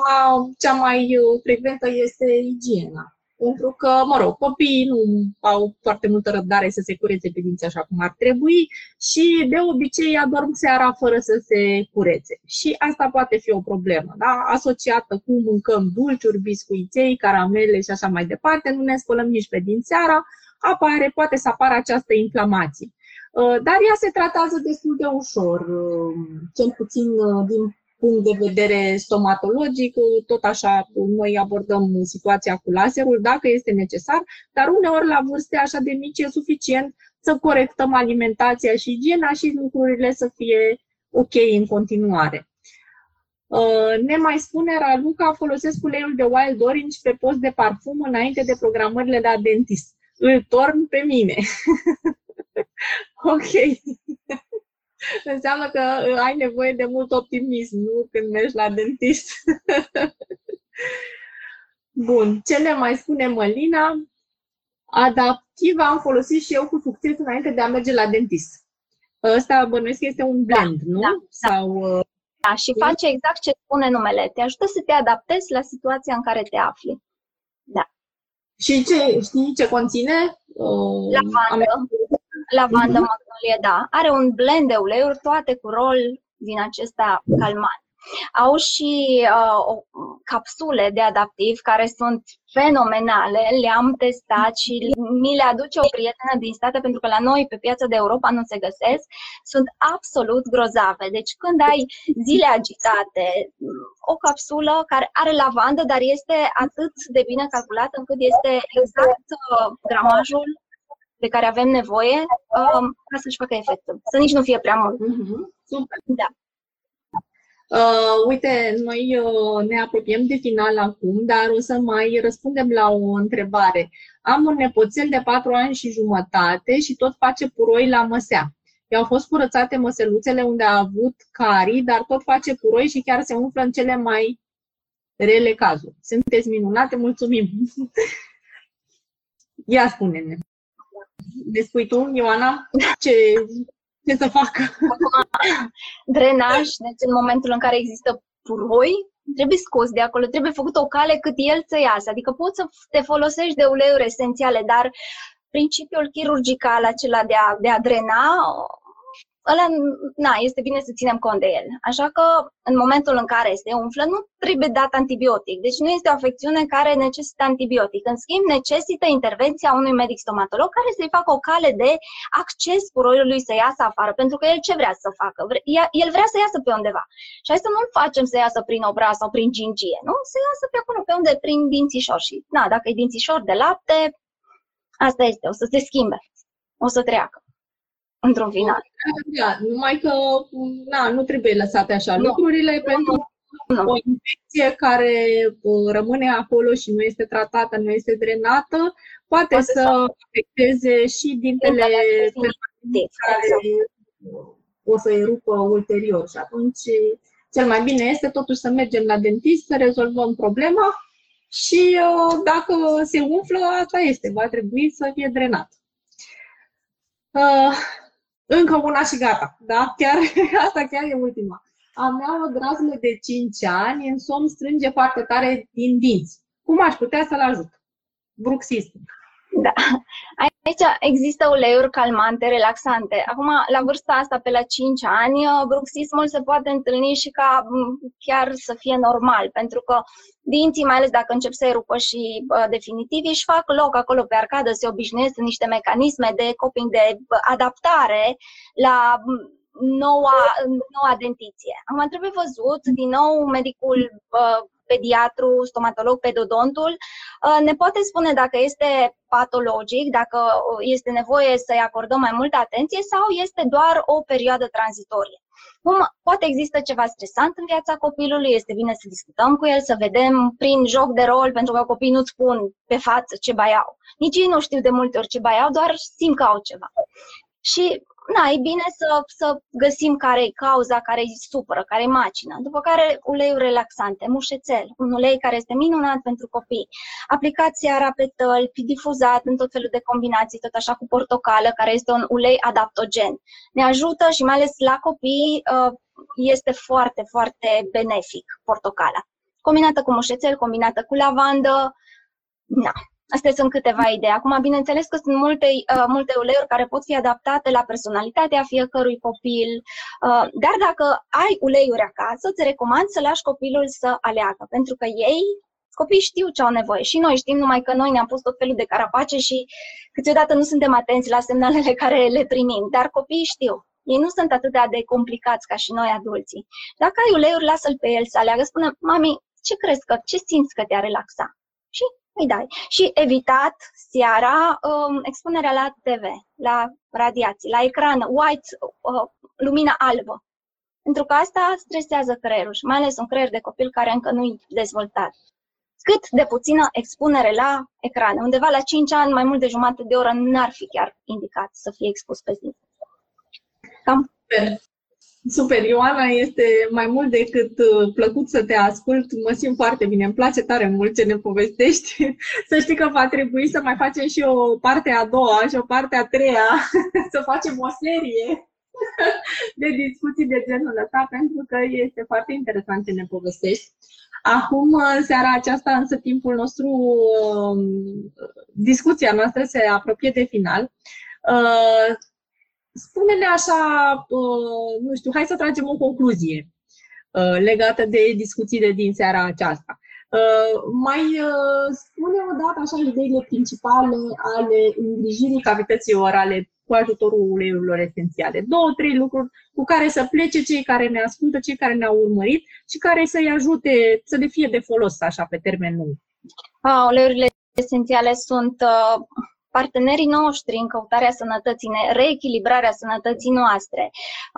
cea mai frecventă este igiena pentru că, mă rog, copiii nu au foarte multă răbdare să se curețe pe dinți așa cum ar trebui și de obicei adorm seara fără să se curețe. Și asta poate fi o problemă, da? asociată cu mâncăm dulciuri, biscuiței, caramele și așa mai departe, nu ne spălăm nici pe din seara, apare, poate să apară această inflamație. Uh, dar ea se tratează destul de ușor, uh, cel puțin uh, din punct de vedere stomatologic, tot așa noi abordăm situația cu laserul dacă este necesar, dar uneori la vârste așa de mici e suficient să corectăm alimentația și igiena și lucrurile să fie ok în continuare. Uh, ne mai spune Raluca, folosesc uleiul de Wild Orange pe post de parfum înainte de programările la dentist. Îl torn pe mine. ok. Înseamnă că ai nevoie de mult optimism, nu când mergi la dentist. Bun, ce le mai spune Mălina? Adaptiv am folosit și eu cu succes înainte de a merge la dentist. Ăsta bănuiesc că este un blend, da, nu? Da, Sau, uh, da, și face exact ce spune numele. Te ajută să te adaptezi la situația în care te afli. Da. Și ce, știi ce conține? Uh, lavandă. Am... Lavandă, mhm. magnolie, da. Are un blend de uleiuri, toate cu rol din acesta calmant. Au și uh, capsule de adaptiv care sunt fenomenale, le-am testat și mi le aduce o prietenă din state pentru că la noi pe piața de Europa nu se găsesc. Sunt absolut grozave. Deci când ai zile agitate, o capsulă care are lavandă, dar este atât de bine calculată încât este exact uh, gramajul de care avem nevoie um, ca să-și facă efectul. Să nici nu fie prea mult. Mm-hmm. Super. Da. Uh, uite, noi uh, ne apropiem de final acum, dar o să mai răspundem la o întrebare. Am un nepoțel de 4 ani și jumătate și tot face puroi la măsea. I-au fost curățate măseluțele unde a avut carii, dar tot face puroi și chiar se umflă în cele mai rele cazuri. Sunteți minunate, mulțumim! Ia spune-ne! Ne spui tu, Ioana, ce, ce să facă. drenaj, deci în momentul în care există puroi, trebuie scos de acolo, trebuie făcut o cale cât el să iasă. Adică poți să te folosești de uleiuri esențiale, dar principiul chirurgical acela de a, de a drena ăla, na, este bine să ținem cont de el. Așa că, în momentul în care se umflă, nu trebuie dat antibiotic. Deci nu este o afecțiune care necesită antibiotic. În schimb, necesită intervenția unui medic stomatolog care să-i facă o cale de acces puroiului să iasă afară. Pentru că el ce vrea să facă? El vrea să iasă pe undeva. Și hai să nu-l facem să iasă prin obraz sau prin gingie, nu? Să iasă pe acolo, pe unde? Prin dințișor. Și, na, dacă e dințișor de lapte, asta este, o să se schimbe. O să treacă într-un final. Da, numai că na, nu trebuie lăsate așa nu. lucrurile nu. pentru nu. o infecție care uh, rămâne acolo și nu este tratată, nu este drenată, poate, poate să afecteze și dintele care o să erupă ulterior și atunci cel mai bine este totuși să mergem la dentist, să rezolvăm problema și uh, dacă se umflă, asta este, va trebui să fie drenat. Uh, încă una și gata, da? Chiar, asta chiar e ultima. A mea o drazlă de 5 ani în somn strânge foarte tare din dinți. Cum aș putea să-l ajut? Bruxism. Da. Aici există uleiuri calmante, relaxante. Acum, la vârsta asta, pe la 5 ani, bruxismul se poate întâlni și ca chiar să fie normal, pentru că dinții, mai ales dacă încep să erupă și uh, definitiv, își fac loc acolo pe arcadă, se obișnuiesc în niște mecanisme de coping, de adaptare la noua, noua dentiție. Acum trebuie văzut, din nou, medicul uh, pediatru, stomatolog, pedodontul, uh, ne poate spune dacă este patologic, dacă uh, este nevoie să-i acordăm mai multă atenție sau este doar o perioadă tranzitorie. Cum poate există ceva stresant în viața copilului, este bine să discutăm cu el, să vedem prin joc de rol, pentru că copiii nu-ți spun pe față ce baiau. Nici ei nu știu de multe ori ce baiau, doar simt că au ceva. Și na, e bine să, să găsim care e cauza, care îi supără, care e macină. După care uleiuri relaxante, mușețel, un ulei care este minunat pentru copii. Aplicația rapetel, difuzat în tot felul de combinații, tot așa cu portocală, care este un ulei adaptogen. Ne ajută și mai ales la copii uh, este foarte, foarte benefic portocala. Combinată cu mușețel, combinată cu lavandă, na, Astea sunt câteva idei. Acum, bineînțeles că sunt multe, uh, multe uleiuri care pot fi adaptate la personalitatea fiecărui copil, uh, dar dacă ai uleiuri acasă, îți recomand să lași copilul să aleagă, pentru că ei Copiii știu ce au nevoie și noi știm, numai că noi ne-am pus tot felul de carapace și câteodată nu suntem atenți la semnalele care le primim, dar copiii știu. Ei nu sunt atât de complicați ca și noi adulții. Dacă ai uleiuri, lasă-l pe el să aleagă. Spune, mami, ce crezi că, ce simți că te-a relaxa? Și îi dai. Și evitat seara um, expunerea la TV, la radiații, la ecran, white, uh, lumina albă. Pentru că asta stresează creierul și mai ales un creier de copil care încă nu e dezvoltat. Cât de puțină expunere la ecrane. Undeva la 5 ani, mai mult de jumătate de oră, n-ar fi chiar indicat să fie expus pe zi. Cam. Super, Ioana, este mai mult decât uh, plăcut să te ascult. Mă simt foarte bine, îmi place tare mult ce ne povestești. Să știi că va trebui să mai facem și o parte a doua și o parte a treia, să facem o serie de discuții de genul ăsta, pentru că este foarte interesant ce ne povestești. Acum, uh, seara aceasta, însă, timpul nostru, um, discuția noastră se apropie de final. Uh, spune-ne așa, uh, nu știu, hai să tragem o concluzie legată de discuțiile din seara aceasta. Mai spune o dată așa ideile principale ale îngrijirii cavității orale cu ajutorul uleiurilor esențiale. Două, trei lucruri cu care să plece cei care ne ascultă, cei care ne-au urmărit și care să-i ajute să le fie de folos așa pe termen lung. A, uleiurile esențiale sunt uh, partenerii noștri în căutarea sănătății, în reechilibrarea sănătății noastre.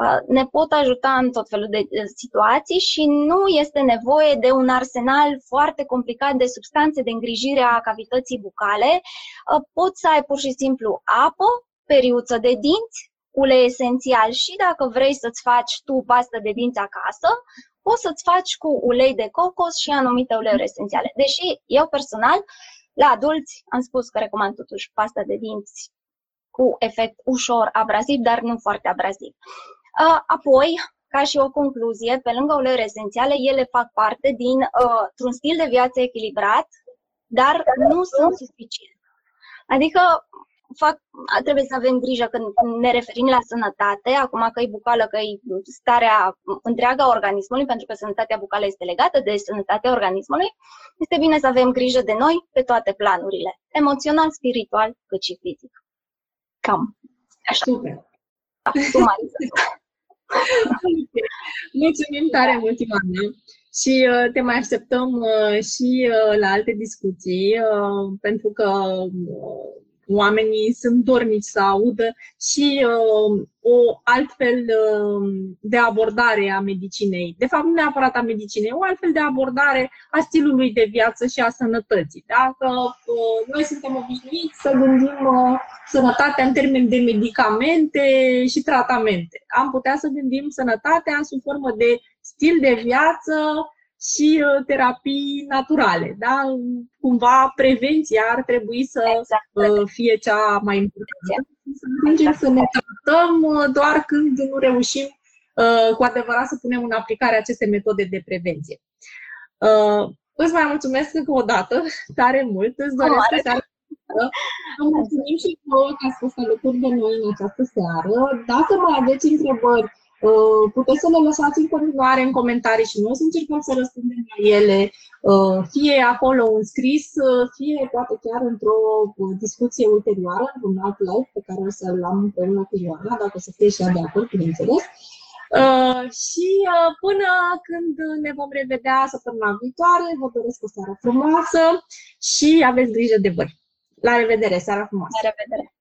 Uh, ne pot ajuta în tot felul de uh, situații și nu este nevoie de un arsenal foarte complicat de substanțe de îngrijire a cavității bucale. Uh, poți să ai pur și simplu apă, periuță de dinți, ulei esențial și dacă vrei să-ți faci tu pastă de dinți acasă, poți să-ți faci cu ulei de cocos și anumite uleiuri esențiale. Deși eu personal, la adulți, am spus că recomand totuși pasta de dinți cu efect ușor abraziv, dar nu foarte abraziv. Apoi, ca și o concluzie, pe lângă uleiuri esențiale, ele fac parte din uh, un stil de viață echilibrat, dar nu sunt suficient. Adică fac, trebuie să avem grijă când ne referim la sănătate, acum că e bucală, că e starea întreaga organismului, pentru că sănătatea bucală este legată de sănătatea organismului, este bine să avem grijă de noi pe toate planurile, emoțional, spiritual, cât și fizic. Cam așa. Super. Da, tu, Mulțumim tare mult, Ivana. Și uh, te mai așteptăm uh, și uh, la alte discuții, uh, pentru că uh, oamenii sunt dornici să audă și uh, o altfel uh, de abordare a medicinei. De fapt, nu neapărat a medicinei, o altfel de abordare a stilului de viață și a sănătății. Dacă uh, noi suntem obișnuiți să gândim uh, sănătatea în termeni de medicamente și tratamente. Am putea să gândim sănătatea sub formă de stil de viață, și uh, terapii naturale. Da? Cumva prevenția ar trebui să exact. Uh, fie cea mai importantă. Să ajungem exact. să ne tratăm uh, doar când nu reușim cu adevărat să punem în aplicare aceste metode de prevenție. Îți mai mulțumesc încă o dată, tare mult. Îți doresc să Vă mulțumim și vouă că ați fost alături de noi în această seară. Dacă mai aveți întrebări Uh, puteți să le lăsați în continuare în comentarii și noi o să încercăm să răspundem la ele, uh, fie acolo în scris, uh, fie poate chiar într-o discuție ulterioară, într-un alt live pe care o să-l am împreună cu Ioana, dacă să fie și ea de acord, bineînțeles. Uh, și uh, până când ne vom revedea săptămâna viitoare, vă doresc o seară frumoasă și aveți grijă de voi. La revedere, seara frumoasă! La revedere!